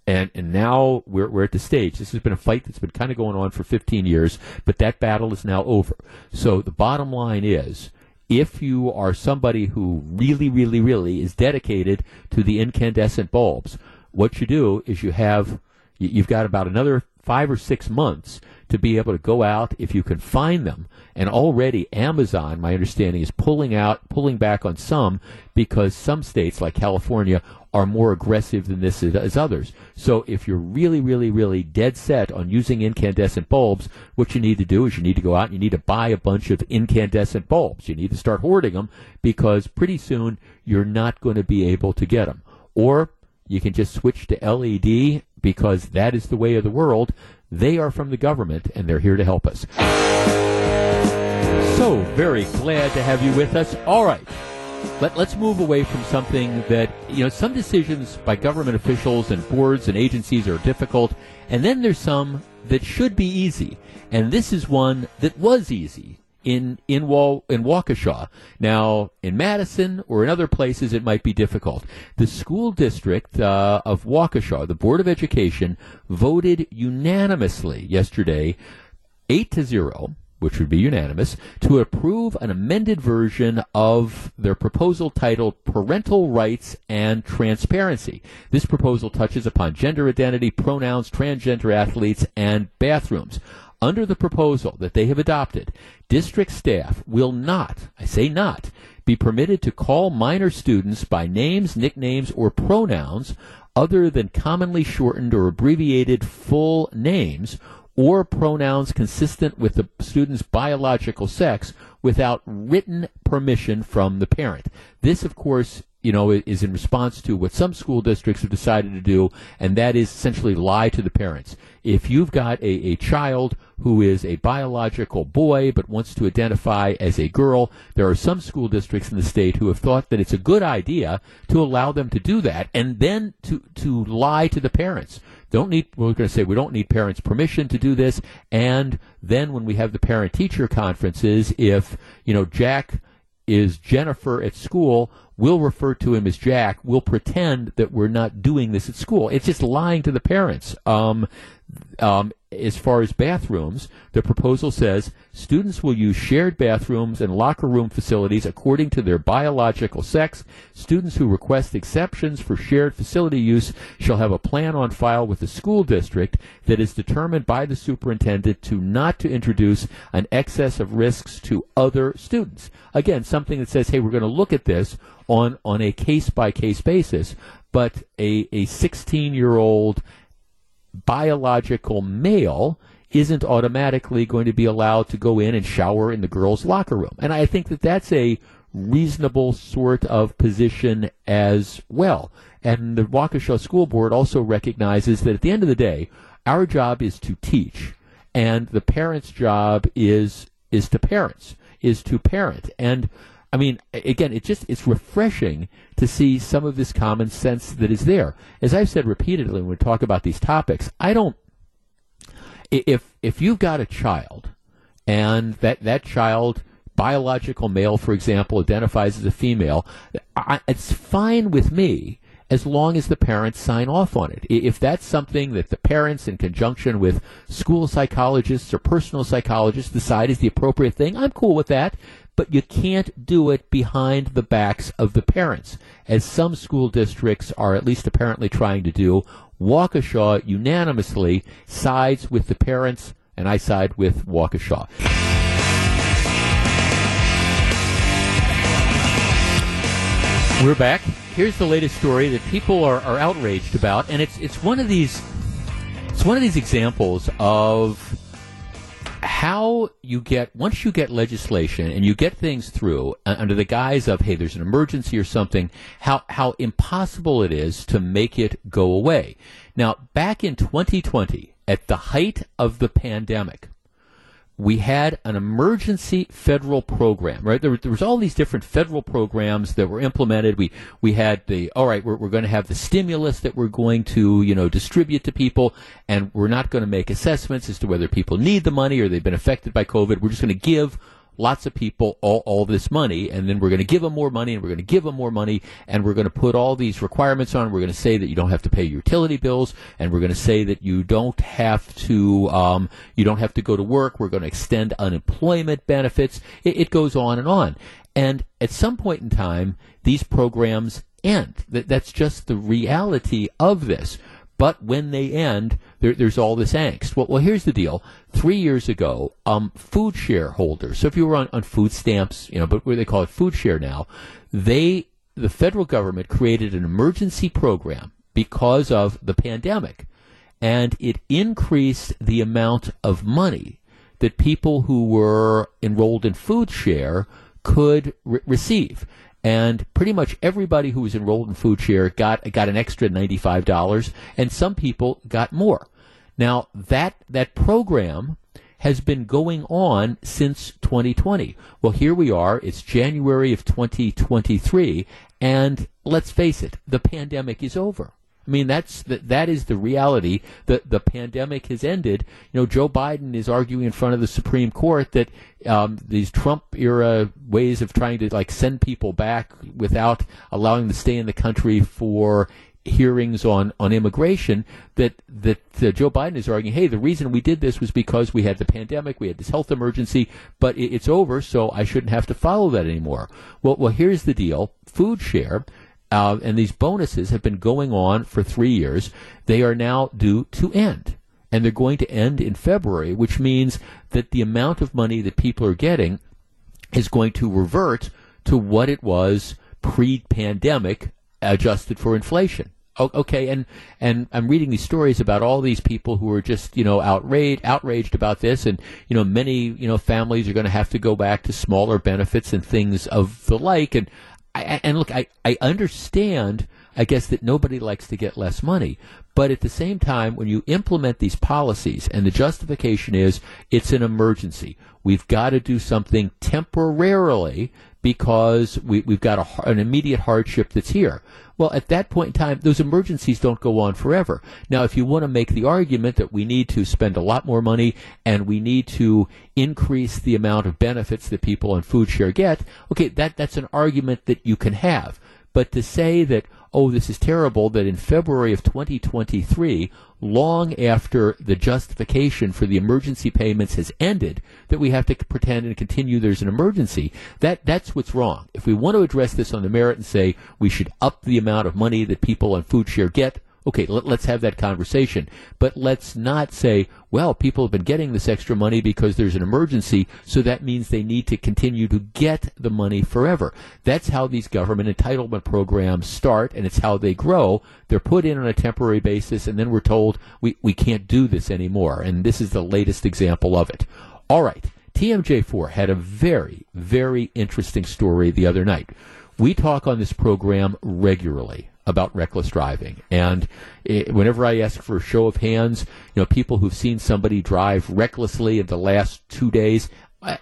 and and now we're we're at the stage. This has been a fight that's been kind of going on for 15 years, but that battle is now over. So the bottom line is. If you are somebody who really, really, really is dedicated to the incandescent bulbs, what you do is you have you've got about another five or six months to be able to go out if you can find them. And already Amazon, my understanding, is pulling out, pulling back on some because some states like California are more aggressive than this as others. So if you're really, really, really dead set on using incandescent bulbs, what you need to do is you need to go out and you need to buy a bunch of incandescent bulbs. You need to start hoarding them because pretty soon you're not going to be able to get them. Or you can just switch to LED because that is the way of the world. They are from the government and they're here to help us. So very glad to have you with us. All right. Let, let's move away from something that, you know, some decisions by government officials and boards and agencies are difficult, and then there's some that should be easy. And this is one that was easy in in Wal- in Waukesha. Now, in Madison or in other places, it might be difficult. The school district uh, of Waukesha, the Board of Education, voted unanimously yesterday, eight to zero. Which would be unanimous to approve an amended version of their proposal titled Parental Rights and Transparency. This proposal touches upon gender identity, pronouns, transgender athletes, and bathrooms. Under the proposal that they have adopted, district staff will not, I say not, be permitted to call minor students by names, nicknames, or pronouns other than commonly shortened or abbreviated full names or pronouns consistent with the student's biological sex without written permission from the parent. This, of course, you know, is in response to what some school districts have decided to do, and that is essentially lie to the parents. If you've got a, a child who is a biological boy but wants to identify as a girl, there are some school districts in the state who have thought that it's a good idea to allow them to do that and then to, to lie to the parents. Don't need, we're going to say we don't need parents' permission to do this. And then when we have the parent teacher conferences, if, you know, Jack is Jennifer at school, we'll refer to him as Jack. We'll pretend that we're not doing this at school. It's just lying to the parents. Um, um, as far as bathrooms, the proposal says students will use shared bathrooms and locker room facilities according to their biological sex. Students who request exceptions for shared facility use shall have a plan on file with the school district that is determined by the superintendent to not to introduce an excess of risks to other students. Again, something that says, hey, we're going to look at this on, on a case by case basis, but a, a 16 year old biological male isn't automatically going to be allowed to go in and shower in the girls' locker room. And I think that that's a reasonable sort of position as well. And the Waukesha School Board also recognizes that at the end of the day, our job is to teach, and the parents' job is is to parents, is to parent. And I mean, again, it just it's refreshing to see some of this common sense that is there. As I've said repeatedly when we talk about these topics, I don't. If if you've got a child, and that that child biological male, for example, identifies as a female, I, it's fine with me as long as the parents sign off on it. If that's something that the parents, in conjunction with school psychologists or personal psychologists, decide is the appropriate thing, I'm cool with that but you can't do it behind the backs of the parents, as some school districts are at least apparently trying to do. Waukesha unanimously sides with the parents, and I side with Waukesha. We're back. Here's the latest story that people are, are outraged about, and it's it's one of these it's one of these examples of how you get once you get legislation and you get things through uh, under the guise of hey there's an emergency or something how how impossible it is to make it go away. Now back in 2020 at the height of the pandemic we had an emergency federal program, right? There, there, was all these different federal programs that were implemented. We we had the all right, we're, we're going to have the stimulus that we're going to you know distribute to people, and we're not going to make assessments as to whether people need the money or they've been affected by COVID. We're just going to give lots of people all, all this money, and then we're going to give them more money, and we're going to give them more money, and we're going to put all these requirements on. We're going to say that you don't have to pay utility bills, and we're going to say that you don't have to um, you don't have to go to work. We're going to extend unemployment benefits. It, it goes on and on. And at some point in time, these programs end. That, that's just the reality of this. But when they end, there, there's all this angst. Well, well, here's the deal. Three years ago, um, food share holders. So if you were on, on food stamps, you know, but where they call it food share now, they, the federal government created an emergency program because of the pandemic, and it increased the amount of money that people who were enrolled in food share could re- receive. And pretty much everybody who was enrolled in food share got got an extra $95 and some people got more. Now that that program has been going on since 2020 well here we are. It's january of 2023 and let's face it the pandemic is over I mean, that's that, that is the reality. The the pandemic has ended. You know, Joe Biden is arguing in front of the Supreme Court that um, these Trump era ways of trying to like send people back without allowing them to stay in the country for hearings on, on immigration that that uh, Joe Biden is arguing, hey, the reason we did this was because we had the pandemic, we had this health emergency, but it, it's over, so I shouldn't have to follow that anymore. Well, well, here's the deal: food share uh, and these bonuses have been going on for three years. They are now due to end. And they're going to end in February, which means that the amount of money that people are getting is going to revert to what it was pre pandemic, adjusted for inflation. Okay, and and I'm reading these stories about all these people who are just you know outraged outraged about this, and you know many you know families are going to have to go back to smaller benefits and things of the like. And I, and look, I, I understand, I guess, that nobody likes to get less money. But at the same time, when you implement these policies and the justification is it's an emergency, we've got to do something temporarily because we, have got a, an immediate hardship that's here. Well, at that point in time, those emergencies don't go on forever. Now, if you want to make the argument that we need to spend a lot more money and we need to increase the amount of benefits that people on food share get, okay, that, that's an argument that you can have. But to say that, oh, this is terrible, that in February of 2023, long after the justification for the emergency payments has ended, that we have to pretend and continue there's an emergency. That, that's what's wrong. If we want to address this on the merit and say we should up the amount of money that people on food share get, Okay, let, us have that conversation. But let's not say, well, people have been getting this extra money because there's an emergency, so that means they need to continue to get the money forever. That's how these government entitlement programs start, and it's how they grow. They're put in on a temporary basis, and then we're told we, we can't do this anymore. And this is the latest example of it. All right. TMJ4 had a very, very interesting story the other night. We talk on this program regularly about reckless driving. And it, whenever I ask for a show of hands, you know, people who've seen somebody drive recklessly in the last two days,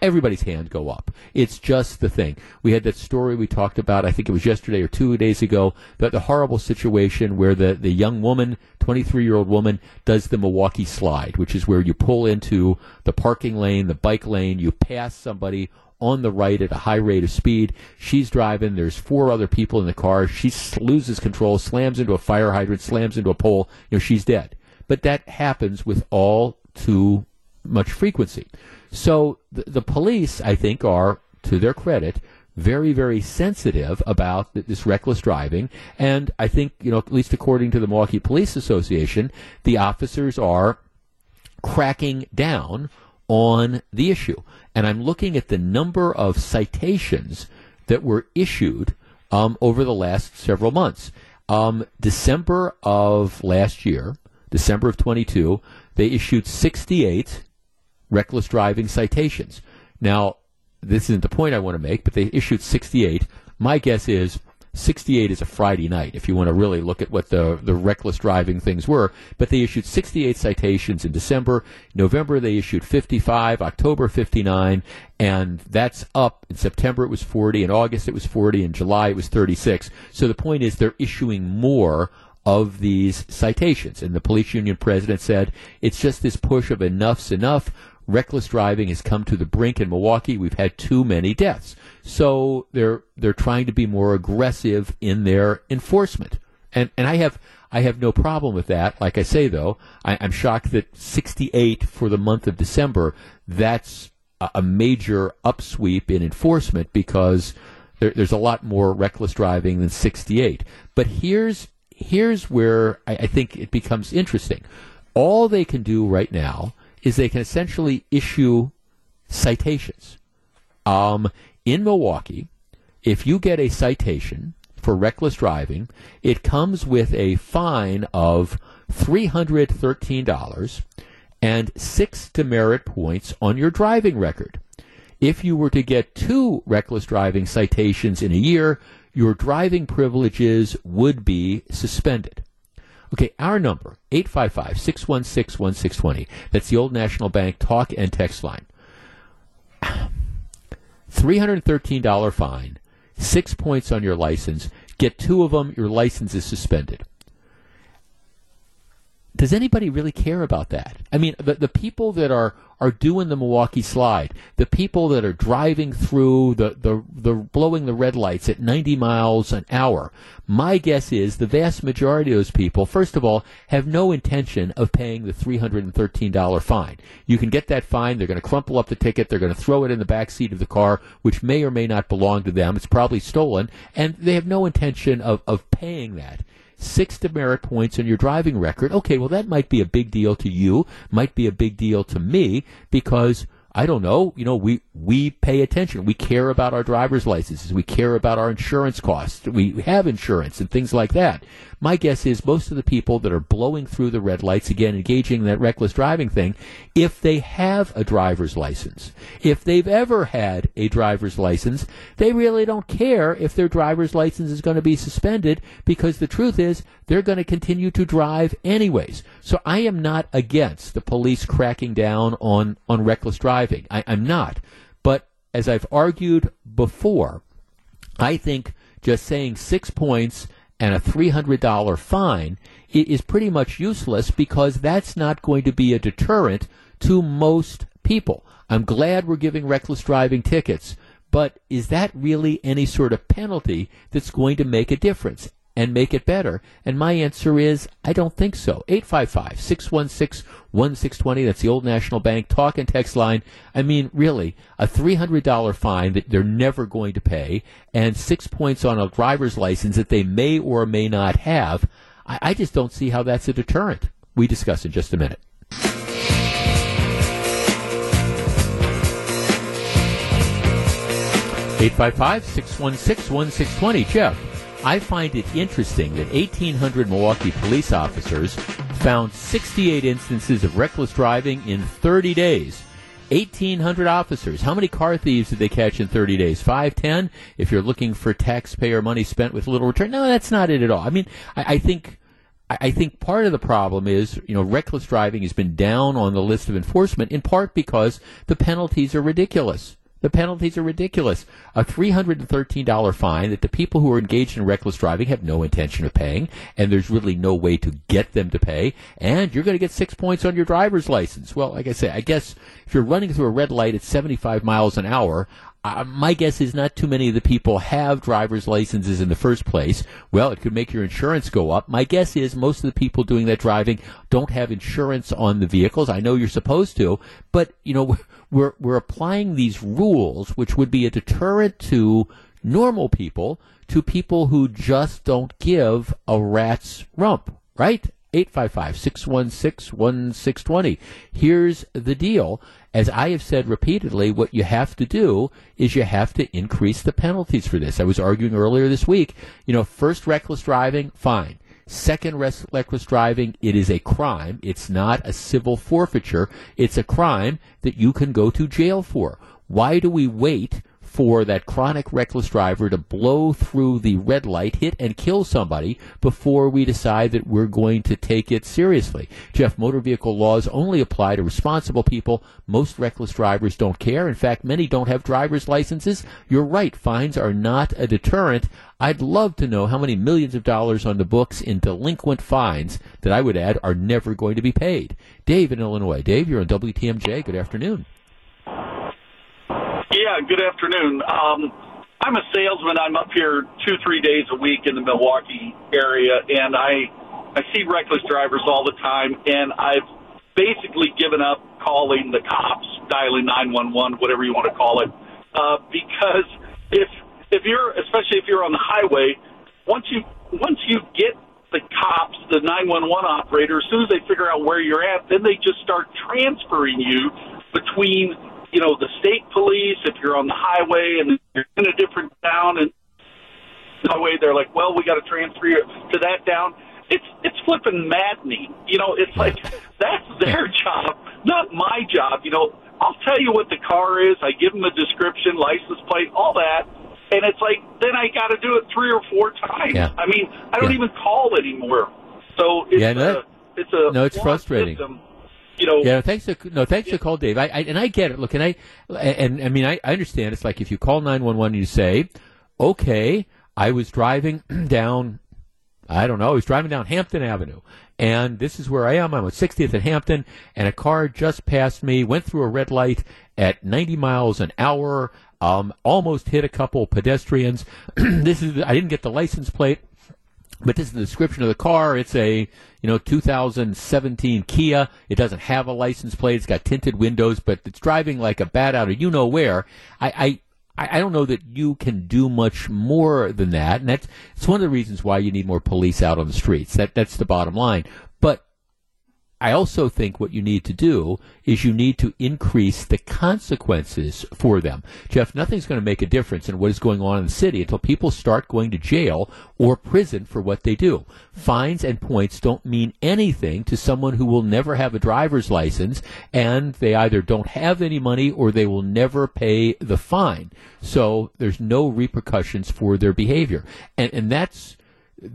everybody's hand go up. It's just the thing. We had that story we talked about, I think it was yesterday or two days ago, that the horrible situation where the, the young woman, 23 year old woman, does the Milwaukee slide, which is where you pull into the parking lane, the bike lane, you pass somebody on the right at a high rate of speed. She's driving. There's four other people in the car. She loses control, slams into a fire hydrant, slams into a pole. You know, she's dead. But that happens with all too much frequency. So the, the police, I think, are, to their credit, very, very sensitive about this reckless driving. And I think, you know, at least according to the Milwaukee Police Association, the officers are cracking down on the issue. And I'm looking at the number of citations that were issued um, over the last several months. Um, December of last year, December of 22, they issued 68 reckless driving citations. Now, this isn't the point I want to make, but they issued 68. My guess is 68 is a Friday night, if you want to really look at what the, the reckless driving things were. But they issued 68 citations in December. November, they issued 55. October, 59. And that's up. In September, it was 40. In August, it was 40. In July, it was 36. So the point is they're issuing more of these citations. And the police union president said it's just this push of enough's enough reckless driving has come to the brink in Milwaukee. We've had too many deaths. So they're they're trying to be more aggressive in their enforcement. And and I have I have no problem with that. Like I say though, I, am shocked that 68 for the month of December. That's a, a major upsweep in enforcement because there, there's a lot more reckless driving than 68. But here's here's where I, I think it becomes interesting. All they can do right now is they can essentially issue citations. Um, in Milwaukee, if you get a citation for reckless driving, it comes with a fine of $313 and six demerit points on your driving record. If you were to get two reckless driving citations in a year, your driving privileges would be suspended. Okay, our number, 855 616 1620. That's the Old National Bank talk and text line. $313 fine, six points on your license. Get two of them, your license is suspended. Does anybody really care about that? I mean, the, the people that are, are doing the Milwaukee slide, the people that are driving through the, the, the blowing the red lights at 90 miles an hour, my guess is the vast majority of those people, first of all, have no intention of paying the $313 fine. You can get that fine, they're going to crumple up the ticket, they're going to throw it in the back seat of the car, which may or may not belong to them. It's probably stolen, and they have no intention of, of paying that six demerit points on your driving record. Okay, well, that might be a big deal to you, might be a big deal to me because I don't know. You know, we, we pay attention. We care about our driver's licenses. We care about our insurance costs. We have insurance and things like that. My guess is most of the people that are blowing through the red lights, again, engaging in that reckless driving thing, if they have a driver's license, if they've ever had a driver's license, they really don't care if their driver's license is going to be suspended because the truth is they're going to continue to drive anyways. So I am not against the police cracking down on, on reckless driving. I, I'm not. But as I've argued before, I think just saying six points and a $300 fine is pretty much useless because that's not going to be a deterrent to most people. I'm glad we're giving reckless driving tickets, but is that really any sort of penalty that's going to make a difference? And make it better? And my answer is, I don't think so. 855 616 1620. That's the old National Bank talk and text line. I mean, really, a $300 fine that they're never going to pay and six points on a driver's license that they may or may not have. I, I just don't see how that's a deterrent. We discuss in just a minute. Eight five five six one six one six twenty. Jeff. I find it interesting that 1,800 Milwaukee police officers found 68 instances of reckless driving in 30 days. 1,800 officers. How many car thieves did they catch in 30 days? Five, ten? If you're looking for taxpayer money spent with little return. No, that's not it at all. I mean, I, I think. I think part of the problem is, you know, reckless driving has been down on the list of enforcement in part because the penalties are ridiculous. The penalties are ridiculous. A $313 fine that the people who are engaged in reckless driving have no intention of paying, and there's really no way to get them to pay, and you're going to get six points on your driver's license. Well, like I say, I guess if you're running through a red light at 75 miles an hour, uh, my guess is not too many of the people have driver's licenses in the first place. Well, it could make your insurance go up. My guess is most of the people doing that driving don't have insurance on the vehicles. I know you're supposed to, but you know we're we're applying these rules, which would be a deterrent to normal people, to people who just don't give a rat's rump, right? 855 616 1620. Here's the deal. As I have said repeatedly, what you have to do is you have to increase the penalties for this. I was arguing earlier this week, you know, first reckless driving, fine. Second reckless driving, it is a crime. It's not a civil forfeiture. It's a crime that you can go to jail for. Why do we wait for that chronic reckless driver to blow through the red light, hit and kill somebody before we decide that we're going to take it seriously. Jeff, motor vehicle laws only apply to responsible people. Most reckless drivers don't care. In fact, many don't have driver's licenses. You're right. Fines are not a deterrent. I'd love to know how many millions of dollars on the books in delinquent fines that I would add are never going to be paid. Dave in Illinois. Dave, you're on WTMJ. Good afternoon. Yeah, good afternoon. Um, I'm a salesman. I'm up here two, three days a week in the Milwaukee area, and I I see reckless drivers all the time, and I've basically given up calling the cops, dialing 911, whatever you want to call it, uh, because if if you're especially if you're on the highway, once you once you get the cops, the 911 operator, as soon as they figure out where you're at, then they just start transferring you between you know, the state police, if you're on the highway and you're in a different town and highway, they're like, well, we got to transfer you to that town. It's it's flipping maddening. You know, it's like that's their job, not my job. You know, I'll tell you what the car is. I give them a description, license plate, all that. And it's like, then I got to do it three or four times. Yeah. I mean, I don't Yeah. even call anymore. So it's, Yeah, no, a, it's a no, it's frustrating. System. You know, Yeah, thanks to no, thanks to call Dave. I, I and I get it. Look, and I and, I mean I, I understand. It's like if you call nine one one and you say, "Okay, I was driving down, I don't know, I was driving down Hampton Avenue, and this is where I am. I'm at 60th and Hampton, and a car just passed me, went through a red light at 90 miles an hour, um, almost hit a couple pedestrians. this is I didn't get the license plate." But this is the description of the car. It's a, you know, 2017 Kia. It doesn't have a license plate. It's got tinted windows, but it's driving like a bat out of you know where. I, I, I don't know that you can do much more than that. And that's, it's one of the reasons why you need more police out on the streets. That, that's the bottom line. I also think what you need to do is you need to increase the consequences for them. Jeff, nothing's going to make a difference in what is going on in the city until people start going to jail or prison for what they do. Fines and points don't mean anything to someone who will never have a driver's license and they either don't have any money or they will never pay the fine. So there's no repercussions for their behavior. And, and that's,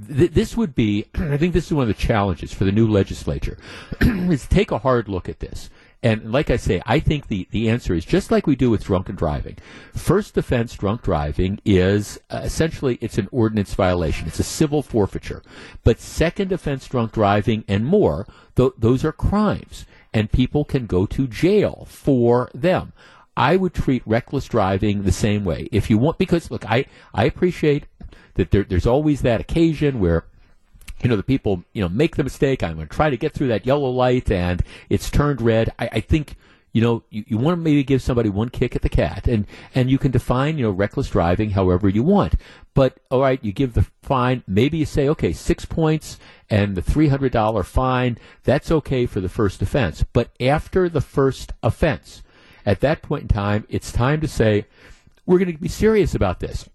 th- this would be, I think this is one of the challenges for the new legislature, is take a hard look at this. And like I say, I think the, the answer is just like we do with drunken driving. First offense drunk driving is uh, essentially it's an ordinance violation. It's a civil forfeiture. But second offense drunk driving and more, th- those are crimes. And people can go to jail for them. I would treat reckless driving the same way. If you want, because look, I, I appreciate that there, there's always that occasion where you know, the people, you know, make the mistake. I'm going to try to get through that yellow light and it's turned red. I, I think, you know, you, you want to maybe give somebody one kick at the cat and, and you can define, you know, reckless driving however you want. But, all right, you give the fine. Maybe you say, okay, six points and the $300 fine. That's okay for the first offense. But after the first offense, at that point in time, it's time to say, we're going to be serious about this.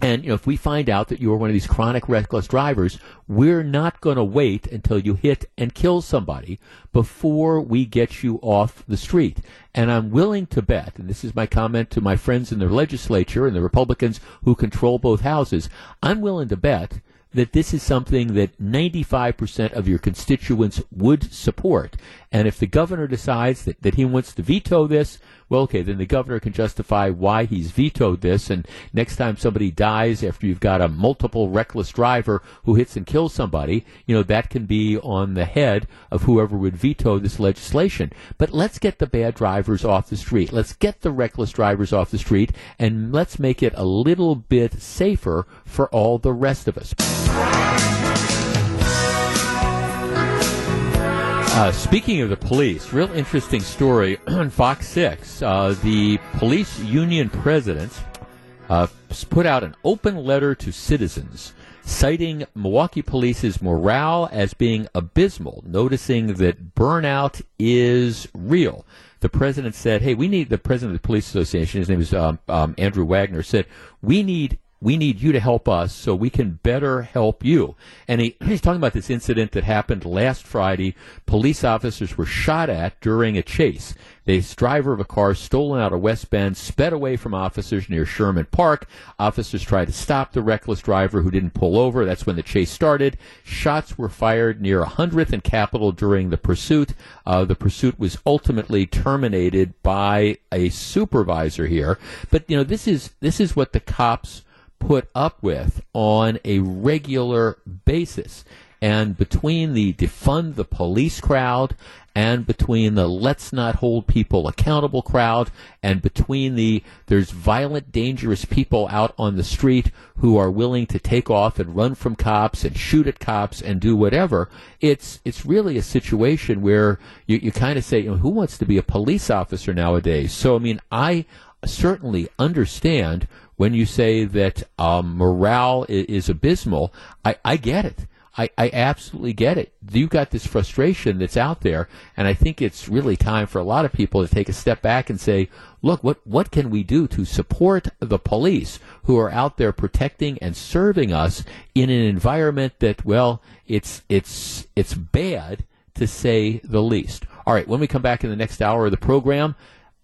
And you know, if we find out that you're one of these chronic reckless drivers, we're not going to wait until you hit and kill somebody before we get you off the street. And I'm willing to bet, and this is my comment to my friends in the legislature and the Republicans who control both houses, I'm willing to bet that this is something that 95% of your constituents would support. And if the governor decides that, that he wants to veto this, well, okay, then the governor can justify why he's vetoed this. And next time somebody dies after you've got a multiple reckless driver who hits and kills somebody, you know, that can be on the head of whoever would veto this legislation. But let's get the bad drivers off the street. Let's get the reckless drivers off the street and let's make it a little bit safer for all the rest of us. Uh, speaking of the police, real interesting story on Fox 6. Uh, the police union president uh, put out an open letter to citizens citing Milwaukee police's morale as being abysmal, noticing that burnout is real. The president said, "Hey, we need the president of the police association. His name is um, um, Andrew Wagner. Said we need we need you to help us so we can better help you. And he, he's talking about this incident that happened last Friday. Police officers were shot at during a chase. The driver of a car stolen out of West Bend sped away from officers near Sherman Park. Officers tried to stop the reckless driver who didn't pull over. That's when the chase started. Shots were fired near 100th and Capitol during the pursuit. Uh, the pursuit was ultimately terminated by a supervisor here. But you know, this is this is what the cops put up with on a regular basis. And between the defund the police crowd and between the let's not hold people accountable crowd and between the there's violent dangerous people out on the street who are willing to take off and run from cops and shoot at cops and do whatever it's it's really a situation where you, you kind of say you know, who wants to be a police officer nowadays so i mean i certainly understand when you say that um, morale is, is abysmal. I, I get it. I, I absolutely get it. You've got this frustration that's out there, and I think it's really time for a lot of people to take a step back and say, look, what, what can we do to support the police who are out there protecting and serving us in an environment that, well, it's, it's, it's bad to say the least. All right, when we come back in the next hour of the program,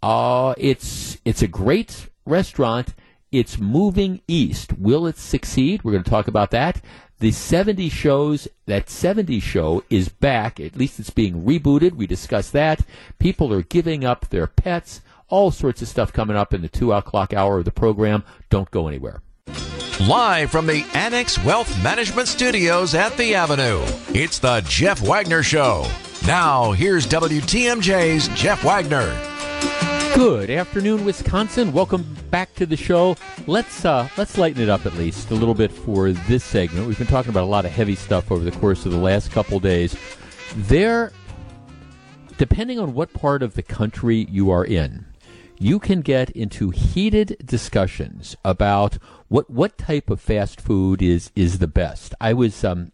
Uh, it's it's a great restaurant. It's moving east. Will it succeed? We're going to talk about that. The 70 shows, that 70 show is back. At least it's being rebooted. We discussed that. People are giving up their pets. All sorts of stuff coming up in the two o'clock hour of the program. Don't go anywhere. Live from the Annex Wealth Management Studios at the Avenue, it's the Jeff Wagner Show. Now, here's WTMJ's Jeff Wagner. Good afternoon, Wisconsin. Welcome back to the show. Let's uh, let's lighten it up at least a little bit for this segment. We've been talking about a lot of heavy stuff over the course of the last couple days. There, depending on what part of the country you are in, you can get into heated discussions about what what type of fast food is is the best. I was um,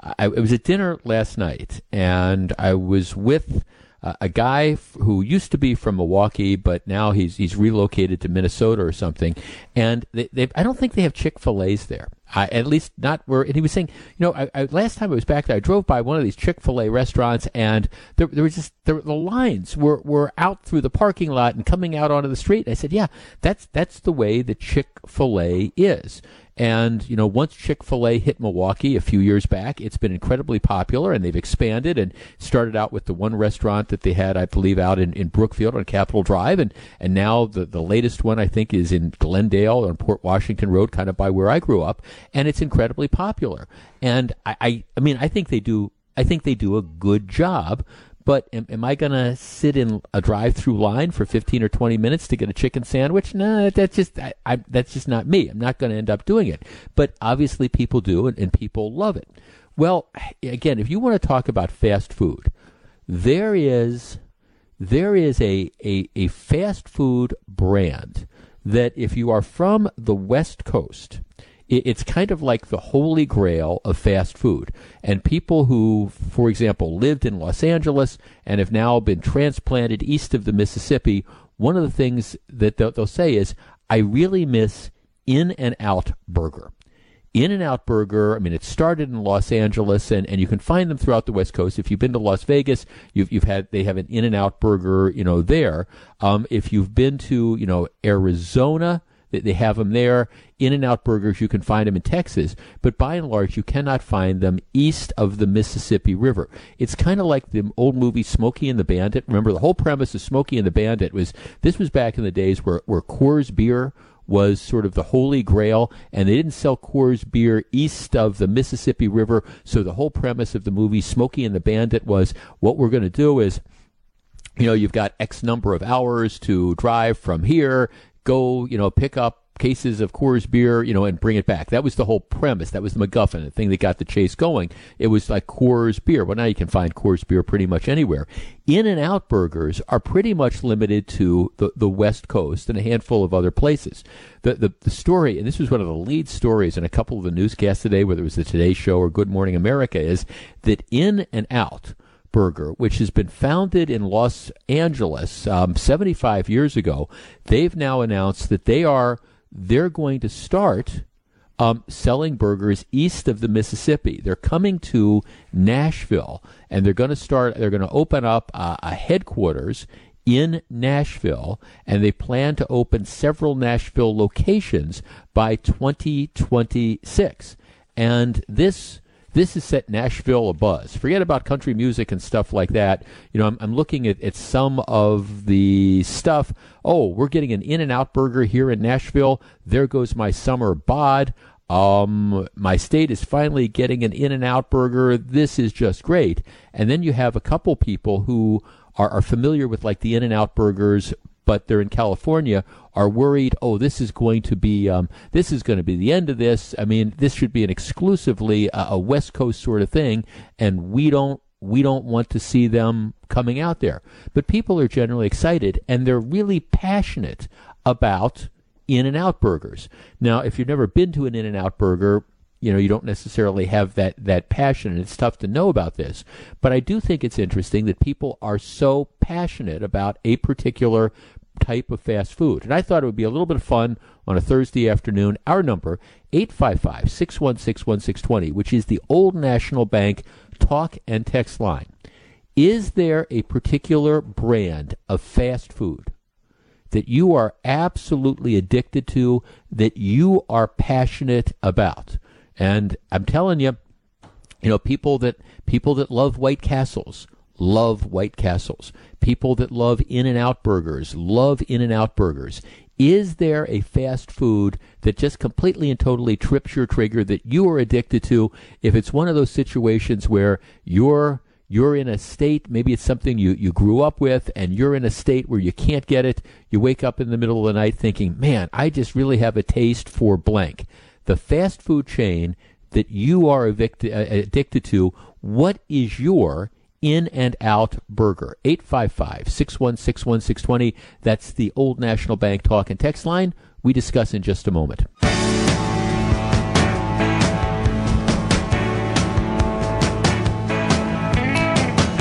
I, I was at dinner last night, and I was with uh, a guy f- who used to be from Milwaukee, but now he's he's relocated to Minnesota or something. And they, they I don't think they have Chick Fil A's there. I, at least not where. And he was saying, you know, I, I, last time I was back there, I drove by one of these Chick Fil A restaurants, and there, there was just there, the lines were were out through the parking lot and coming out onto the street. And I said, yeah, that's that's the way the Chick Fil A is. And, you know, once Chick fil A hit Milwaukee a few years back, it's been incredibly popular and they've expanded and started out with the one restaurant that they had, I believe, out in, in Brookfield on Capitol Drive. And, and now the, the latest one, I think, is in Glendale on Port Washington Road, kind of by where I grew up. And it's incredibly popular. And I, I, I mean, I think they do, I think they do a good job but am, am I going to sit in a drive-through line for 15 or 20 minutes to get a chicken sandwich? No, that's just I, I, that's just not me. I'm not going to end up doing it. But obviously, people do, and, and people love it. Well, again, if you want to talk about fast food, there is there is a, a, a fast food brand that if you are from the West Coast, it's kind of like the holy grail of fast food. And people who, for example, lived in Los Angeles and have now been transplanted east of the Mississippi, one of the things that they'll, say is, I really miss In and Out Burger. In and Out Burger, I mean, it started in Los Angeles, and, and you can find them throughout the West Coast. If you've been to Las Vegas, you've, you've had they have an In and Out Burger, you know, there. Um, if you've been to, you know, Arizona, they have them there. In and Out Burgers, you can find them in Texas, but by and large, you cannot find them east of the Mississippi River. It's kind of like the old movie Smokey and the Bandit. Remember, the whole premise of Smokey and the Bandit was this was back in the days where, where Coors beer was sort of the holy grail, and they didn't sell Coors beer east of the Mississippi River. So the whole premise of the movie Smokey and the Bandit was what we're going to do is you know, you've got X number of hours to drive from here go, you know, pick up cases of Coors beer, you know, and bring it back. That was the whole premise. That was the MacGuffin, the thing that got the chase going. It was like Coors beer. Well, now you can find Coors beer pretty much anywhere. In and Out burgers are pretty much limited to the, the West Coast and a handful of other places. The, the, the story, and this was one of the lead stories in a couple of the newscasts today, whether it was the Today Show or Good Morning America, is that In and Out Burger, which has been founded in Los Angeles um, 75 years ago, they've now announced that they are they're going to start um, selling burgers east of the Mississippi. They're coming to Nashville, and they're going to start. They're going to open up uh, a headquarters in Nashville, and they plan to open several Nashville locations by 2026. And this this has set Nashville abuzz. Forget about country music and stuff like that. You know, I'm, I'm looking at, at some of the stuff. Oh, we're getting an In and Out burger here in Nashville. There goes my summer bod. Um, my state is finally getting an In and Out burger. This is just great. And then you have a couple people who are, are familiar with like the In and Out burgers, but they're in California are worried. Oh, this is going to be um, this is going to be the end of this. I mean, this should be an exclusively uh, a West Coast sort of thing, and we don't we don't want to see them coming out there. But people are generally excited, and they're really passionate about in and Out burgers. Now, if you've never been to an In and Out burger, you know you don't necessarily have that that passion and it's tough to know about this but i do think it's interesting that people are so passionate about a particular type of fast food. And i thought it would be a little bit of fun on a thursday afternoon. Our number 855-616-1620 which is the old national bank talk and text line. Is there a particular brand of fast food that you are absolutely addicted to, that you are passionate about. And I'm telling you, you know, people that people that love White Castles love White Castles. People that love In and Out burgers love In and Out burgers. Is there a fast food that just completely and totally trips your trigger that you are addicted to? If it's one of those situations where you're you're in a state, maybe it's something you, you grew up with, and you're in a state where you can't get it. You wake up in the middle of the night thinking, man, I just really have a taste for blank. The fast food chain that you are addicted, uh, addicted to, what is your in and out burger? 855 616 1620. That's the Old National Bank talk and text line. We discuss in just a moment.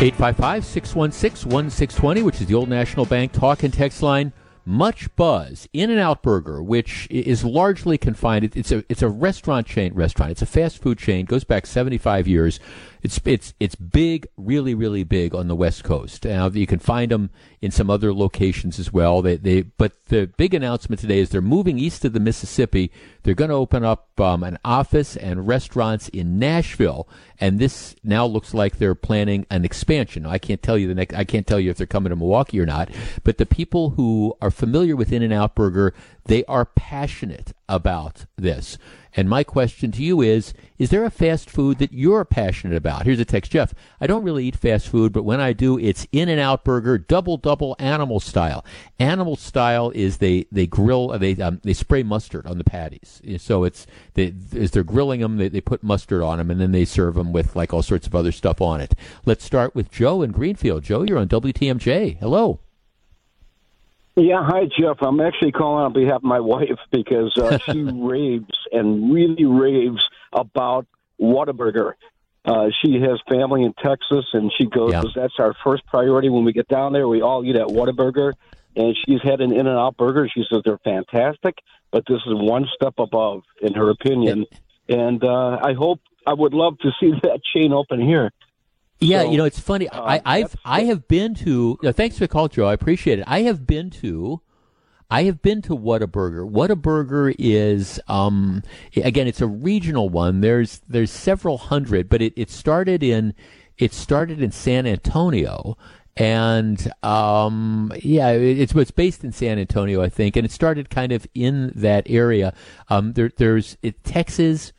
855 616 1620, which is the Old National Bank talk and text line. Much buzz. In and Out Burger, which is largely confined, it's a, it's a restaurant chain, restaurant. It's a fast food chain, goes back 75 years. It's it's it's big, really really big on the West Coast. Now you can find them in some other locations as well. They they but the big announcement today is they're moving east of the Mississippi. They're going to open up um, an office and restaurants in Nashville, and this now looks like they're planning an expansion. I can't tell you the next. I can't tell you if they're coming to Milwaukee or not. But the people who are familiar with In and Out Burger, they are passionate about this. And my question to you is Is there a fast food that you're passionate about? Here's a text Jeff, I don't really eat fast food, but when I do, it's In and Out Burger, double, double animal style. Animal style is they, they grill, uh, they, um, they spray mustard on the patties. So it's, they, as they're grilling them, they, they put mustard on them and then they serve them with like all sorts of other stuff on it. Let's start with Joe in Greenfield. Joe, you're on WTMJ. Hello. Yeah, hi Jeff. I'm actually calling on behalf of my wife because uh, she raves and really raves about Whataburger. Uh, she has family in Texas, and she goes, yeah. "That's our first priority when we get down there. We all eat at Whataburger." And she's had an In-N-Out burger. She says they're fantastic, but this is one step above, in her opinion. And uh, I hope I would love to see that chain open here. Yeah, so, you know, it's funny. Uh, I, I've I have been to. You know, thanks for the call, Joe. I appreciate it. I have been to. I have been to Whataburger. Whataburger is um, again, it's a regional one. There's there's several hundred, but it, it started in it started in San Antonio, and um, yeah, it's it's based in San Antonio, I think, and it started kind of in that area. Um, there, there's it, Texas,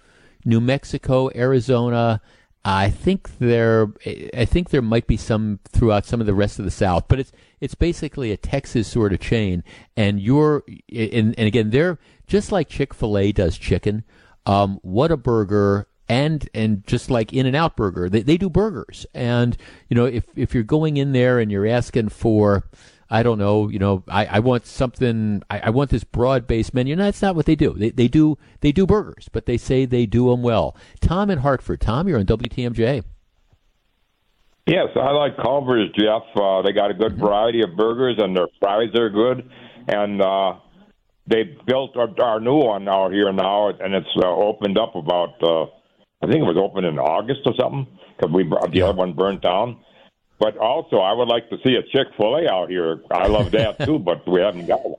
New Mexico, Arizona. I think there, I think there might be some throughout some of the rest of the South, but it's it's basically a Texas sort of chain. And you're, and, and again, they're just like Chick Fil A does chicken. Um, Whataburger and and just like In and Out Burger, they they do burgers. And you know, if if you're going in there and you're asking for I don't know, you know, I, I want something, I, I want this broad based menu. No, that's not what they do. They, they do they do burgers, but they say they do them well. Tom in Hartford. Tom, you're on WTMJ. Yes, I like Culver's, Jeff. Uh, they got a good mm-hmm. variety of burgers, and their fries are good. And uh, they built our, our new one out here now, and it's uh, opened up about, uh, I think it was open in August or something, because we brought, the yeah. other one burnt down. But also, I would like to see a Chick Fil A out here. I love that too, but we haven't got one.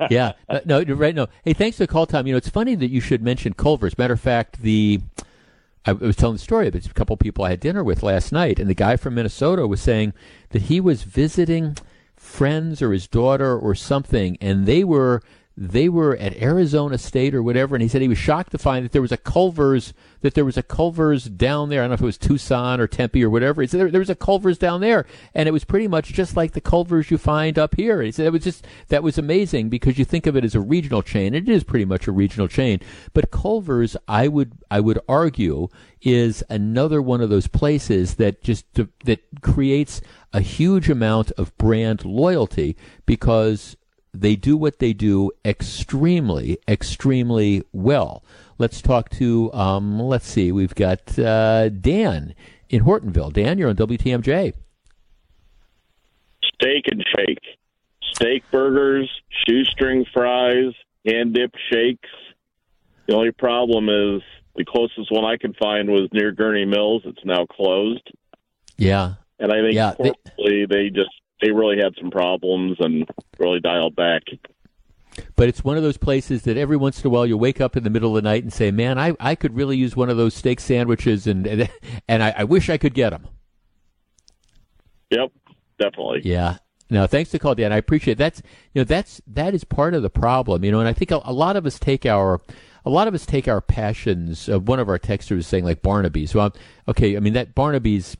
yeah, uh, no, right. No, hey, thanks for the call, Tom. You know, it's funny that you should mention Culver's. Matter of fact, the I was telling the story of. A couple people I had dinner with last night, and the guy from Minnesota was saying that he was visiting friends or his daughter or something, and they were they were at Arizona State or whatever, and he said he was shocked to find that there was a Culver's that there was a Culver's down there. I don't know if it was Tucson or Tempe or whatever. He said there, there was a Culver's down there, and it was pretty much just like the Culver's you find up here. He said it was just that was amazing because you think of it as a regional chain. And it is pretty much a regional chain, but Culver's, I would I would argue, is another one of those places that just that creates a huge amount of brand loyalty because they do what they do extremely, extremely well. Let's talk to, um, let's see, we've got uh, Dan in Hortonville. Dan, you're on WTMJ. Steak and shake. Steak burgers, shoestring fries, hand dip shakes. The only problem is the closest one I could find was near Gurnee Mills. It's now closed. Yeah. And I think yeah, they, they just they really had some problems and really dialed back. But it's one of those places that every once in a while you wake up in the middle of the night and say, "Man, I, I could really use one of those steak sandwiches," and and, and I, I wish I could get them. Yep, definitely. Yeah. No, thanks to call, Dan. I appreciate it. that's you know that's that is part of the problem, you know, and I think a, a lot of us take our a lot of us take our passions. Uh, one of our texters was saying like Barnaby's. Well, okay, I mean that Barnaby's.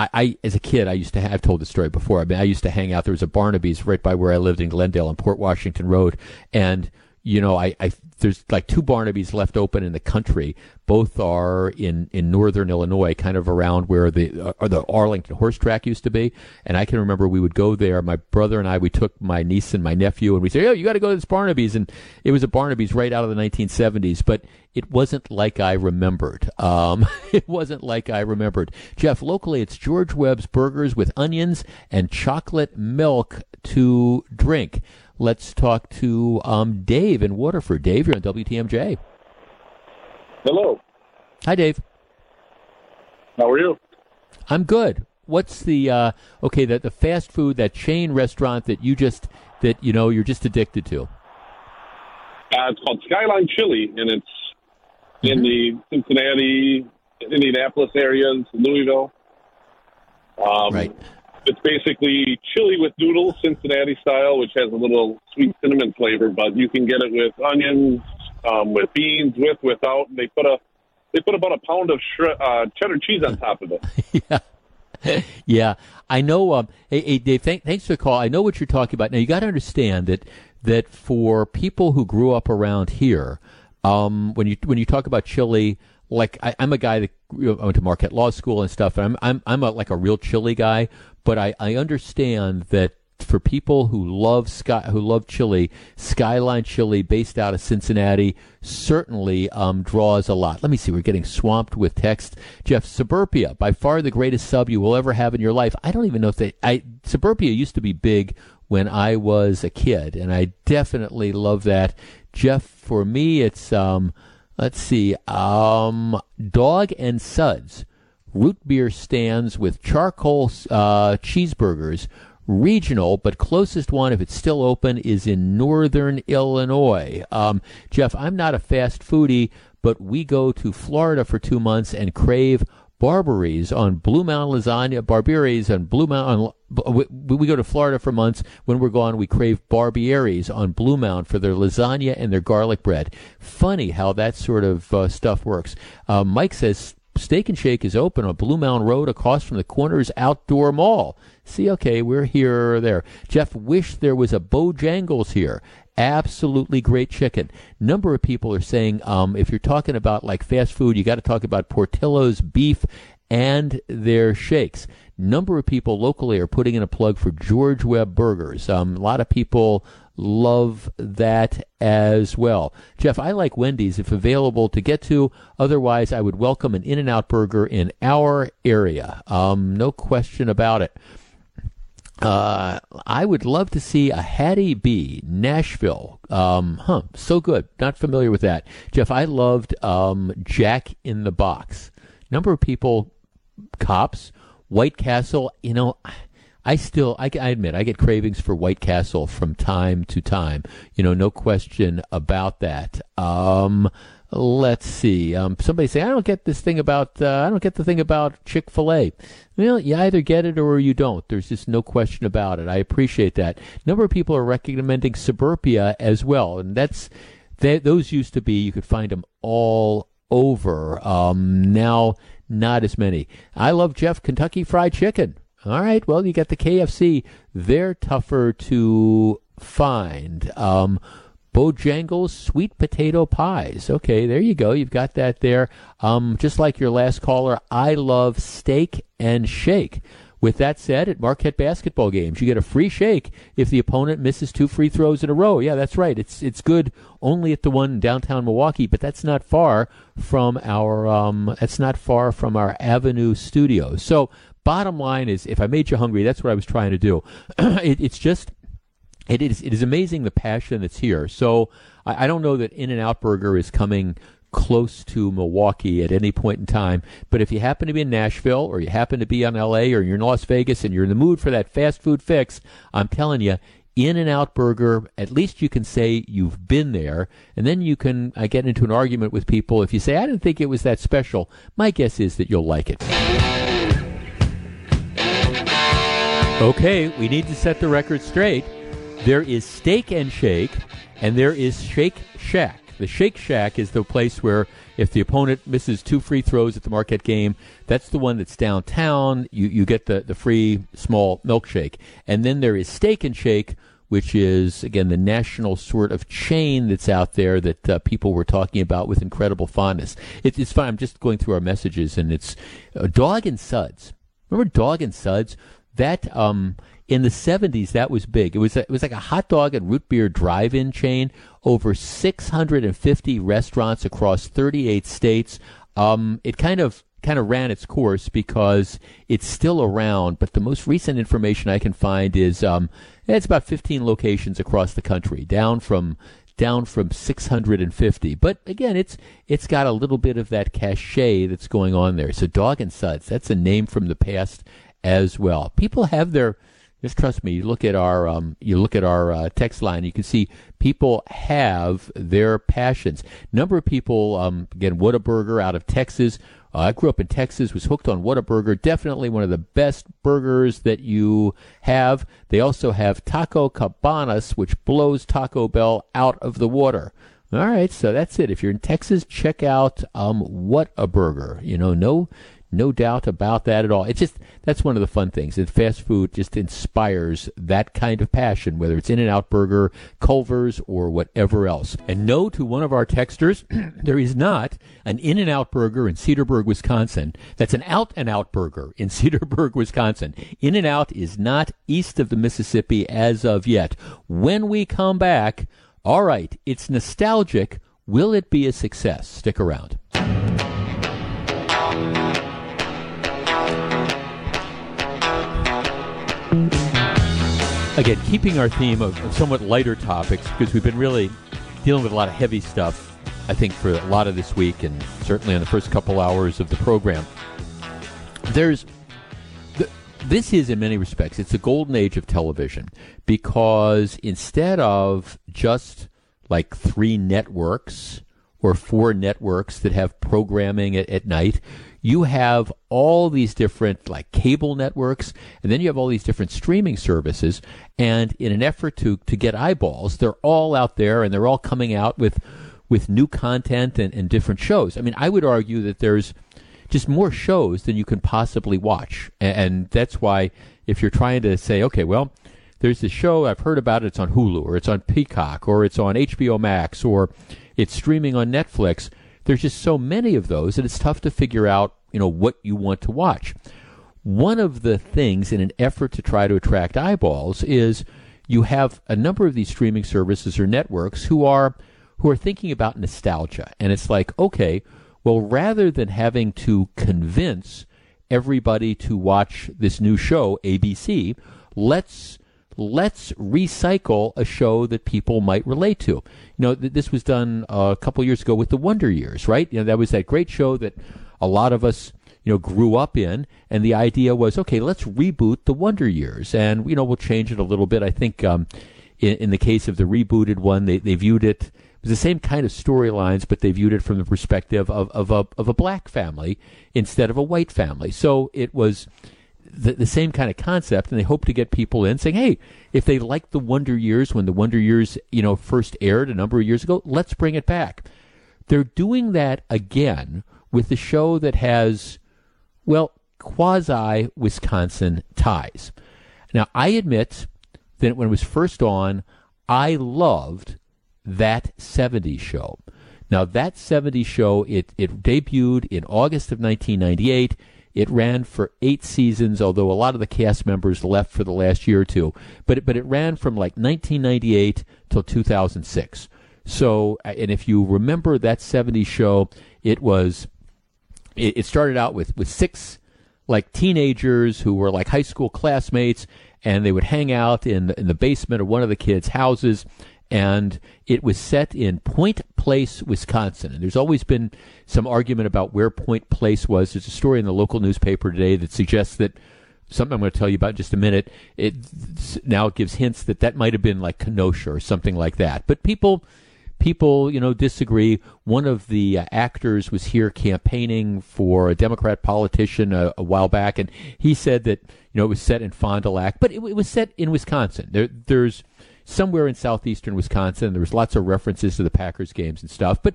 I, I, as a kid, I used to. Have, I've told the story before. I mean, I used to hang out. There was a Barnaby's right by where I lived in Glendale on Port Washington Road, and you know, I, I there's like two Barnaby's left open in the country. Both are in, in northern Illinois, kind of around where the uh, the Arlington horse track used to be. And I can remember we would go there. My brother and I, we took my niece and my nephew, and we said, "Oh, you got to go to this Barnaby's." And it was a Barnaby's right out of the 1970s, but it wasn't like I remembered. Um, it wasn't like I remembered. Jeff, locally, it's George Webb's Burgers with onions and chocolate milk to drink. Let's talk to um, Dave in Waterford. Dave, you're on WTMJ. Hello. Hi, Dave. How are you? I'm good. What's the uh, okay? That the fast food, that chain restaurant that you just that you know you're just addicted to. Uh, it's called Skyline Chili, and it's mm-hmm. in the Cincinnati, Indianapolis areas, Louisville. Um, right. It's basically chili with noodles, Cincinnati style, which has a little sweet cinnamon flavor. But you can get it with onions, um, with beans, with without. And They put a they put about a pound of shre- uh, cheddar cheese on top of it. yeah. yeah, I know. Um, hey, hey Dave, th- thanks for the call. I know what you're talking about. Now you got to understand that that for people who grew up around here, um, when you when you talk about chili, like I, am a guy that you know, went to Marquette Law School and stuff. And I'm I'm I'm a, like a real chili guy but I, I understand that for people who love sky, who love chili, Skyline Chili, based out of Cincinnati, certainly um, draws a lot. Let me see. We're getting swamped with text. Jeff Suburbia, by far the greatest sub you will ever have in your life. I don't even know if they. I Suburbia used to be big when I was a kid, and I definitely love that. Jeff, for me, it's um, let's see, um, Dog and Suds root beer stands with charcoal uh, cheeseburgers. Regional, but closest one, if it's still open, is in northern Illinois. Um, Jeff, I'm not a fast foodie, but we go to Florida for two months and crave Barberies on Blue Mound lasagna, Barberies on Blue Mound. We, we, go to Florida for months. When we're gone, we crave Barbieries on Blue Mound for their lasagna and their garlic bread. Funny how that sort of uh, stuff works. Uh, Mike says Steak and Shake is open on Blue Mound Road across from the Corners Outdoor Mall. See, okay, we're here or there. Jeff, wish there was a Bojangles here. Absolutely great chicken. Number of people are saying um, if you're talking about like fast food, you got to talk about Portillo's beef and their shakes. Number of people locally are putting in a plug for George Webb Burgers. Um, a lot of people love that as well. Jeff, I like Wendy's if available to get to. Otherwise, I would welcome an In N Out burger in our area. Um, no question about it. Uh, I would love to see a Hattie B, Nashville. Um, huh, so good. Not familiar with that. Jeff, I loved um, Jack in the Box. Number of people, cops, White Castle, you know, I still, I, I, admit, I get cravings for White Castle from time to time. You know, no question about that. Um, let's see. Um, somebody say, I don't get this thing about, uh, I don't get the thing about Chick fil A. Well, you either get it or you don't. There's just no question about it. I appreciate that. A number of people are recommending Suburbia as well. And that's, they, those used to be, you could find them all over. Um, now, not as many. I love Jeff Kentucky Fried Chicken. All right. Well, you got the KFC. They're tougher to find. Um, Bojangles sweet potato pies. Okay, there you go. You've got that there. Um, just like your last caller, I love steak and shake. With that said, at Marquette basketball games, you get a free shake if the opponent misses two free throws in a row. Yeah, that's right. It's it's good only at the one in downtown Milwaukee, but that's not far from our um, that's not far from our Avenue studios. So Bottom line is, if I made you hungry, that's what I was trying to do. it, it's just, it is, it is amazing the passion that's here. So I, I don't know that In and Out Burger is coming close to Milwaukee at any point in time. But if you happen to be in Nashville or you happen to be in LA or you're in Las Vegas and you're in the mood for that fast food fix, I'm telling you, in and Out Burger, at least you can say you've been there, and then you can uh, get into an argument with people. If you say, I didn't think it was that special, my guess is that you'll like it. Okay, we need to set the record straight. There is Steak and Shake, and there is Shake Shack. The Shake Shack is the place where if the opponent misses two free throws at the Marquette game, that's the one that's downtown. You you get the, the free small milkshake. And then there is Steak and Shake, which is again the national sort of chain that's out there that uh, people were talking about with incredible fondness. It, it's fine. I'm just going through our messages, and it's uh, Dog and Suds. Remember Dog and Suds? That um, in the 70s that was big. It was it was like a hot dog and root beer drive-in chain. Over 650 restaurants across 38 states. Um, it kind of kind of ran its course because it's still around. But the most recent information I can find is um, it's about 15 locations across the country, down from down from 650. But again, it's it's got a little bit of that cachet that's going on there. So Dog and Suds, that's a name from the past as well. People have their just trust me. You look at our um, you look at our uh, text line. You can see people have their passions. Number of people um, again, Whataburger out of Texas. Uh, I grew up in Texas. Was hooked on Whataburger. Definitely one of the best burgers that you have. They also have Taco Cabanas, which blows Taco Bell out of the water. All right, so that's it. If you're in Texas, check out um, Whataburger. You know, no no doubt about that at all. It's just that's one of the fun things. And fast food just inspires that kind of passion, whether it's In and Out Burger, Culver's, or whatever else. And no to one of our texters, there is not an In and Out Burger in Cedarburg, Wisconsin. That's an Out and Out Burger in Cedarburg, Wisconsin. In and Out is not east of the Mississippi as of yet. When we come back, all right, it's nostalgic. Will it be a success? Stick around. Again, keeping our theme of, of, somewhat lighter topics because we've been really dealing with a lot of heavy stuff, I think, for a lot of this week and certainly in the first couple hours of the program. There's this is in many respects it's the golden age of television because instead of just like three networks or four networks that have programming at, at night you have all these different like cable networks and then you have all these different streaming services and in an effort to to get eyeballs they're all out there and they're all coming out with with new content and, and different shows i mean i would argue that there's just more shows than you can possibly watch and, and that's why if you're trying to say okay well there's this show I've heard about it. It's on Hulu or it's on Peacock or it's on HBO Max or it's streaming on Netflix there's just so many of those that it's tough to figure out, you know, what you want to watch. One of the things in an effort to try to attract eyeballs is you have a number of these streaming services or networks who are who are thinking about nostalgia. And it's like, okay, well rather than having to convince everybody to watch this new show ABC, let's let's recycle a show that people might relate to. You know, th- this was done uh, a couple years ago with the Wonder Years, right? You know, that was that great show that a lot of us, you know, grew up in, and the idea was, okay, let's reboot the Wonder Years, and you know, we'll change it a little bit. I think um, in, in the case of the rebooted one, they they viewed it it was the same kind of storylines, but they viewed it from the perspective of, of, a, of a black family instead of a white family. So it was the, the same kind of concept, and they hope to get people in saying, "Hey, if they like the Wonder Years when the Wonder Years, you know, first aired a number of years ago, let's bring it back." They're doing that again with the show that has, well, quasi Wisconsin ties. Now, I admit that when it was first on, I loved that 70s show. Now, that 70s show, it, it debuted in August of 1998. It ran for eight seasons, although a lot of the cast members left for the last year or two. But it, but it ran from like 1998 till 2006. So, uh, and if you remember that 70s show, it was, it, it started out with, with six like teenagers who were like high school classmates, and they would hang out in in the basement of one of the kids' houses and it was set in Point Place, Wisconsin. And there's always been some argument about where Point Place was. There's a story in the local newspaper today that suggests that something I'm going to tell you about in just a minute. It now it gives hints that that might have been like Kenosha or something like that. But people people, you know, disagree. One of the uh, actors was here campaigning for a Democrat politician a, a, while back, and he said that you know it was set in Fond du Lac, but it, it was set in Wisconsin. There, there's somewhere in southeastern Wisconsin. There was lots of references to the Packers games and stuff. But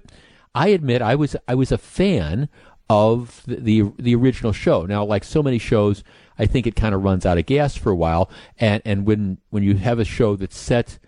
I admit I was I was a fan of the, the, the original show. Now, like so many shows, I think it kind of runs out of gas for a while. And and when when you have a show that's set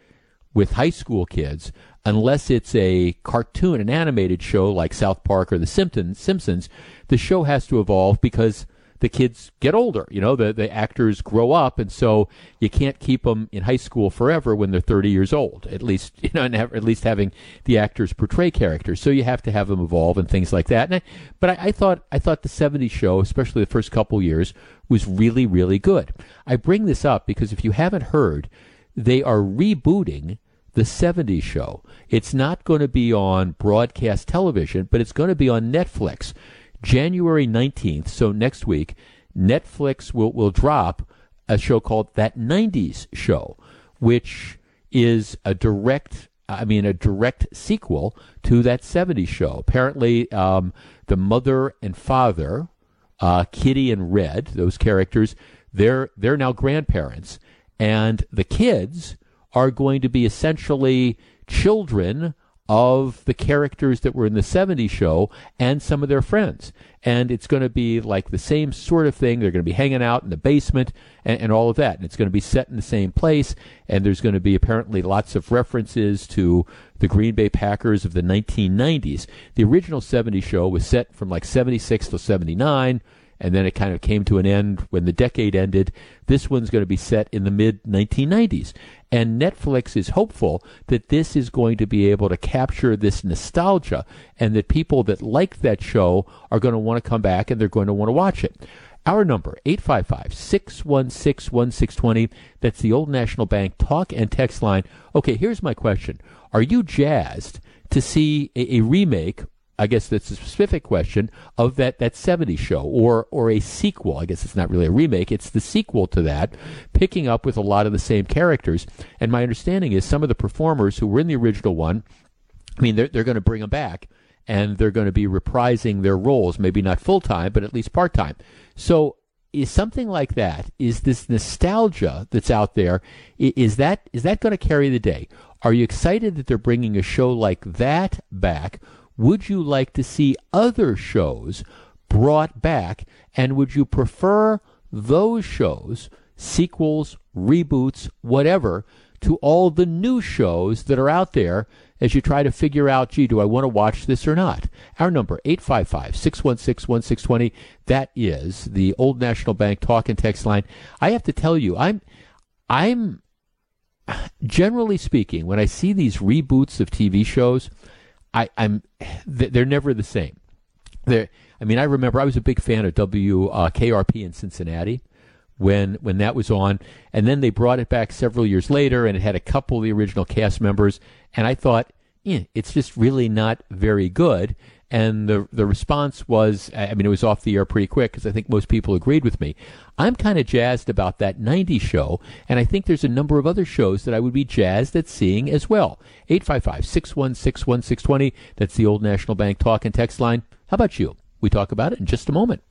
with high school kids, unless it's a cartoon, an animated show like South Park or The Simpsons, Simpsons, the show has to evolve because the kids get older. You know, the, the actors grow up, and so you can't keep them in high school forever when they're 30 years old. At least, you know, at least having the actors portray characters. So you have to have them evolve and things like that. I, but I, I, thought I thought the 70s show, especially the first couple years, was really really good. I bring this up because if you haven't heard, they are rebooting the 70s show. It's not going to be on broadcast television, but it's going to be on Netflix. January 19th, so next week, Netflix will, will drop a show called That 90s Show, which is a direct, I mean, a direct sequel to that 70s show. Apparently, um, the mother and father, uh, Kitty and Red, those characters, they're, they're now grandparents. And the kids are going to be essentially children of the characters that were in the 70s show and some of their friends. And it's going to be like the same sort of thing. They're going to be hanging out in the basement and, and, all of that. And it's going to be set in the same place. And there's going to be apparently lots of references to the Green Bay Packers of the 1990s. The original 70s show was set from like 76 to 79 and then it kind of came to an end when the decade ended. This one's going to be set in the mid 1990s. And Netflix is hopeful that this is going to be able to capture this nostalgia and that people that like that show are going to want to come back and they're going to want to watch it. Our number, 855-616-1620. That's the Old National Bank talk and text line. Okay, here's my question. Are you jazzed to see a, a remake I guess that's a specific question of that, that 70s show or, or a sequel. I guess it's not really a remake. It's the sequel to that, picking up with a lot of the same characters. And my understanding is some of the performers who were in the original one, I mean, they're, they're going to bring them back and they're going to be reprising their roles, maybe not full time, but at least part time. So is something like that, is this nostalgia that's out there, is that, is that going to carry the day? Are you excited that they're bringing a show like that back? Would you like to see other shows brought back? And would you prefer those shows, sequels, reboots, whatever, to all the new shows that are out there as you try to figure out, gee, do I want to watch this or not? Our number, 855-616-1620. That is the Old National Bank talk and text line. I have to tell you, I'm, I'm, generally speaking, when I see these reboots of TV shows, I, I'm they're never the same. They're, I mean, I remember I was a big fan of WKRP uh, in Cincinnati when when that was on, and then they brought it back several years later, and it had a couple of the original cast members, and I thought, yeah, it's just really not very good. And the the response was, I mean, it was off the air pretty quick because I think most people agreed with me. I'm kind of jazzed about that 90 show, and I think there's a number of other shows that I would be jazzed at seeing as well. 855 616 1620. That's the Old National Bank talk and text line. How about you? We talk about it in just a moment.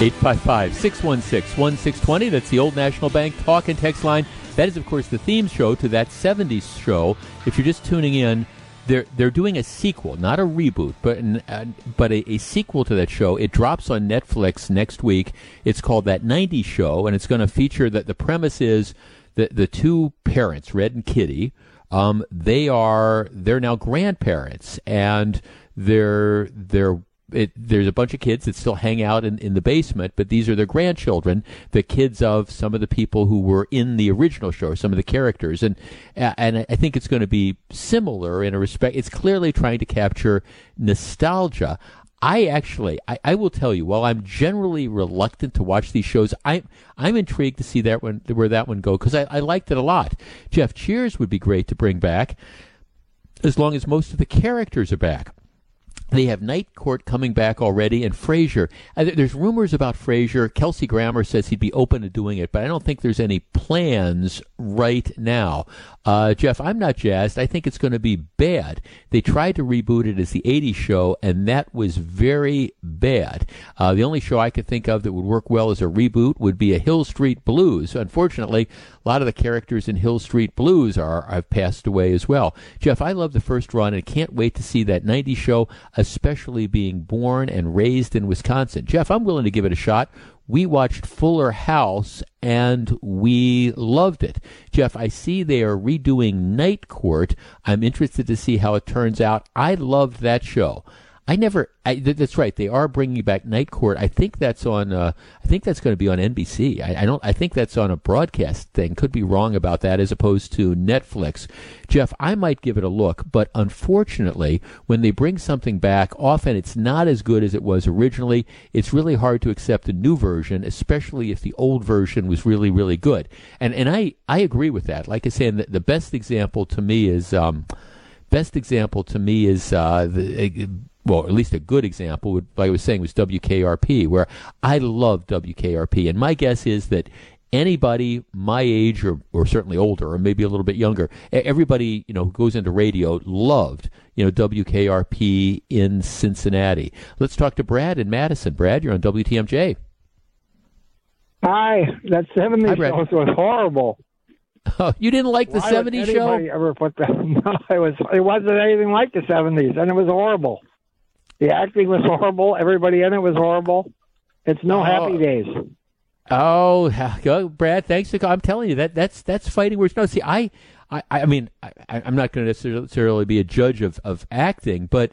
855 616 1620. That's the Old National Bank talk and text line. That is, of course, the theme show to that 70s show. If you're just tuning in, they're they're doing a sequel, not a reboot, but an, uh, but a, a, sequel to that show. It drops on Netflix next week. It's called That 90s Show, and it's going to feature that the premise is that the two parents, Red and Kitty, um, they are they're now grandparents, and they're they're it, there's a bunch of kids that still hang out in, in the basement, but these are their grandchildren, the kids of some of the people who were in the original show, some of the characters, and and I think it's going to be similar in a respect. It's clearly trying to capture nostalgia. I actually, I, I, will tell you, while I'm generally reluctant to watch these shows, I'm I'm intrigued to see that one where that one go because I, I liked it a lot. Jeff Cheers would be great to bring back, as long as most of the characters are back. They have Night Court coming back already, and Frasier. Uh, there's rumors about Frasier. Kelsey Grammer says he'd be open to doing it, but I don't think there's any plans right now. Uh, Jeff, I'm not jazzed. I think it's going to be bad. They tried to reboot it as the 80s show, and that was very bad. Uh, the only show I could think of that would work well as a reboot would be a Hill Street Blues. Unfortunately, a lot of the characters in Hill Street Blues are have passed away as well. Jeff, I love the first run and can't wait to see that 90s show, especially being born and raised in Wisconsin. Jeff, I'm willing to give it a shot we watched Fuller House and we loved it. Jeff, I see they are redoing Night Court. I'm interested to see how it turns out. I loved that show. I never. I, th- that's right. They are bringing back Night Court. I think that's on. Uh, I think that's going to be on NBC. I, I, don't. I think that's on a broadcast thing. Could be wrong about that, as opposed to Netflix. Jeff, I might give it a look, but unfortunately, when they bring something back, often it's not as good as it was originally. It's really hard to accept a new version, especially if the old version was really, really good. And and I I agree with that. Like I said, the, the best example to me is. Um, best example to me is uh, the, well, at least a good example, would, like I was saying, was WKRP, where I love WKRP. And my guess is that anybody my age or, or certainly older or maybe a little bit younger, everybody, you know, who goes into radio loved, you know, WKRP in Cincinnati. Let's talk to Brad in Madison. Brad, you're on WTMJ. Hi, that 70s show was horrible. Oh, you didn't like the Why 70s show? Ever put that? No, it was. It wasn't anything like the 70s, and it was horrible. The acting was horrible. Everybody in it was horrible. It's no oh. happy days. Oh, Brad. Thanks for. I'm telling you that that's that's fighting words. No, see, I, I, I mean, I, I'm not going to necessarily be a judge of, of acting, but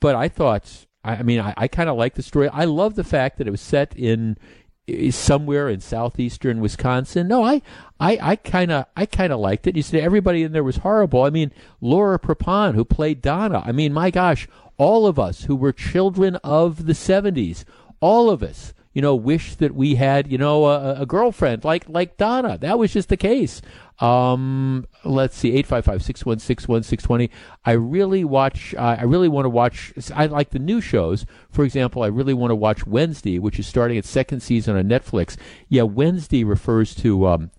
but I thought. I mean, I, I kind of like the story. I love the fact that it was set in somewhere in southeastern Wisconsin. No, I, I, I kind of, I kind of liked it. You said everybody in there was horrible. I mean, Laura Prepon, who played Donna. I mean, my gosh, all of us who were children of the 70s, all of us, you know, wish that we had, you know, a, a girlfriend like like Donna. That was just the case. Um, let's see, 855-616-1620. I really watch, uh, I really want to watch, I like the new shows. For example, I really want to watch Wednesday, which is starting its second season on Netflix. Yeah, Wednesday refers to, um,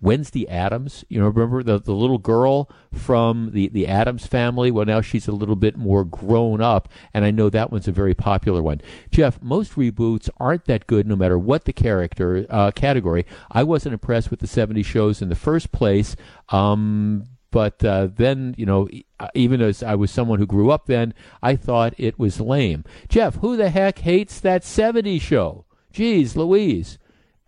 Wednesday Addams. You know, remember the, the little girl from the, the Addams family? Well, now she's a little bit more grown up, and I know that one's a very popular one. Jeff, most reboots aren't that good no matter what the character uh, category. I wasn't impressed with the 70 shows in the first place. Um, but uh, then, you know, even as I was someone who grew up then, I thought it was lame. Jeff, who the heck hates that 70 show? Geez, Louise.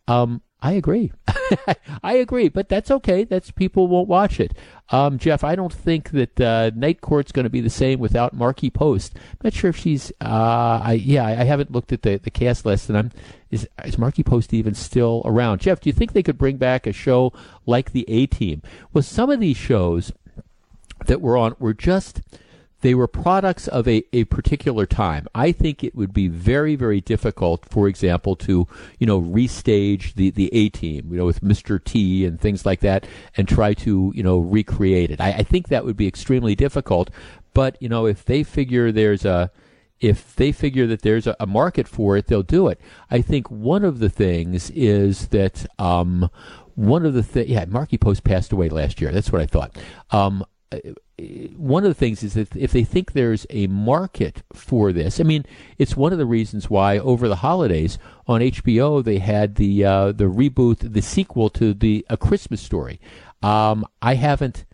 Um, I agree. I agree, but that's okay. That's people won't watch it. Um, Jeff, I don't think that uh, Night Court's going to be the same without Markie Post. I'm not sure if she's. Uh, I yeah, I haven't looked at the, the cast list, and I'm is is Markie Post even still around? Jeff, do you think they could bring back a show like the A Team? Well, some of these shows that were on were just they were products of a, a particular time. I think it would be very, very difficult, for example, to, you know, restage the, the A team, you know, with Mr. T and things like that and try to, you know, recreate it. I, I think that would be extremely difficult. But, you know, if they figure there's a, if they figure that there's a, market for it, they'll do it. I think one of the things is that, um, one of the things, yeah, Markie Post passed away last year. That's what I thought. Um, one of the things is that if they think there's a market for this, I mean, it's one of the reasons why over the holidays on HBO they had the uh, the reboot, the sequel to the A Christmas Story. Um, I haven't.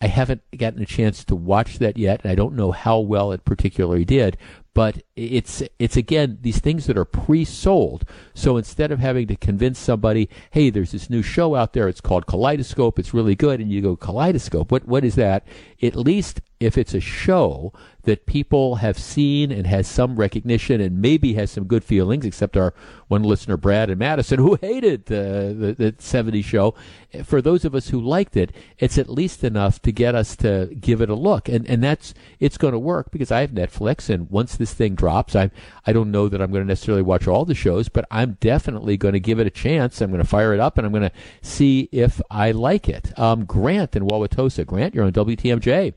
I haven't gotten a chance to watch that yet, and I don't know how well it particularly did. But it's it's again these things that are pre-sold. So instead of having to convince somebody, hey, there's this new show out there, it's called Kaleidoscope, it's really good, and you go Kaleidoscope, what what is that? At least if it's a show that people have seen and has some recognition and maybe has some good feelings, except our one listener, Brad and Madison, who hated the, the, the 70s show. Eh, for those of us who liked it, it's at least enough to get us to give it a look. And, and that's, it's going to work because I have Netflix. And once this thing drops, I, I don't know that I'm going to necessarily watch all the shows, but I'm definitely going to give it a chance. I'm going to fire it up and I'm going to see if I like it. Um, Grant in Wauwatosa. Grant, you're on WTMJ.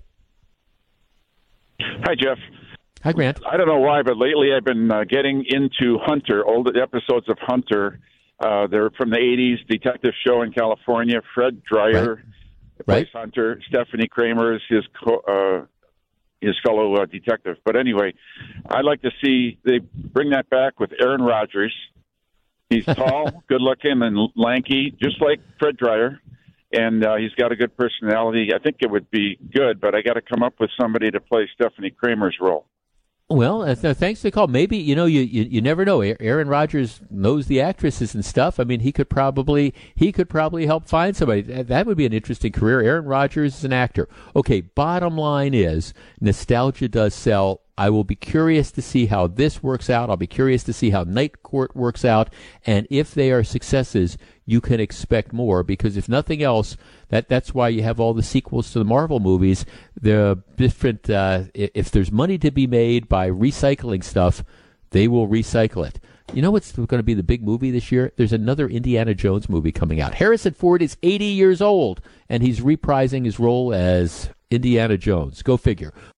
Hi, Jeff. Hi, Grant. I don't know why, but lately I've been uh, getting into Hunter, old episodes of Hunter. Uh, they're from the 80s, detective show in California. Fred Dryer right. plays right. Hunter. Stephanie Kramer is his, co- uh, his fellow uh, detective. But anyway, I'd like to see they bring that back with Aaron Rodgers. He's tall, good looking, and lanky, just like Fred Dryer and uh, he's got a good personality. I think it would be good, but I got to come up with somebody to play Stephanie Kramer's role. Well, uh, thanks for the call. Maybe you know you, you you never know. Aaron Rodgers knows the actresses and stuff. I mean, he could probably he could probably help find somebody. That would be an interesting career. Aaron Rodgers is an actor. Okay, bottom line is nostalgia does sell. I will be curious to see how this works out. I'll be curious to see how Night Court works out, and if they are successes, you can expect more because if nothing else, that that's why you have all the sequels to the Marvel movies. The different uh, if there's money to be made by recycling stuff, they will recycle it. You know what's going to be the big movie this year? There's another Indiana Jones movie coming out. Harrison Ford is 80 years old and he's reprising his role as Indiana Jones. Go figure.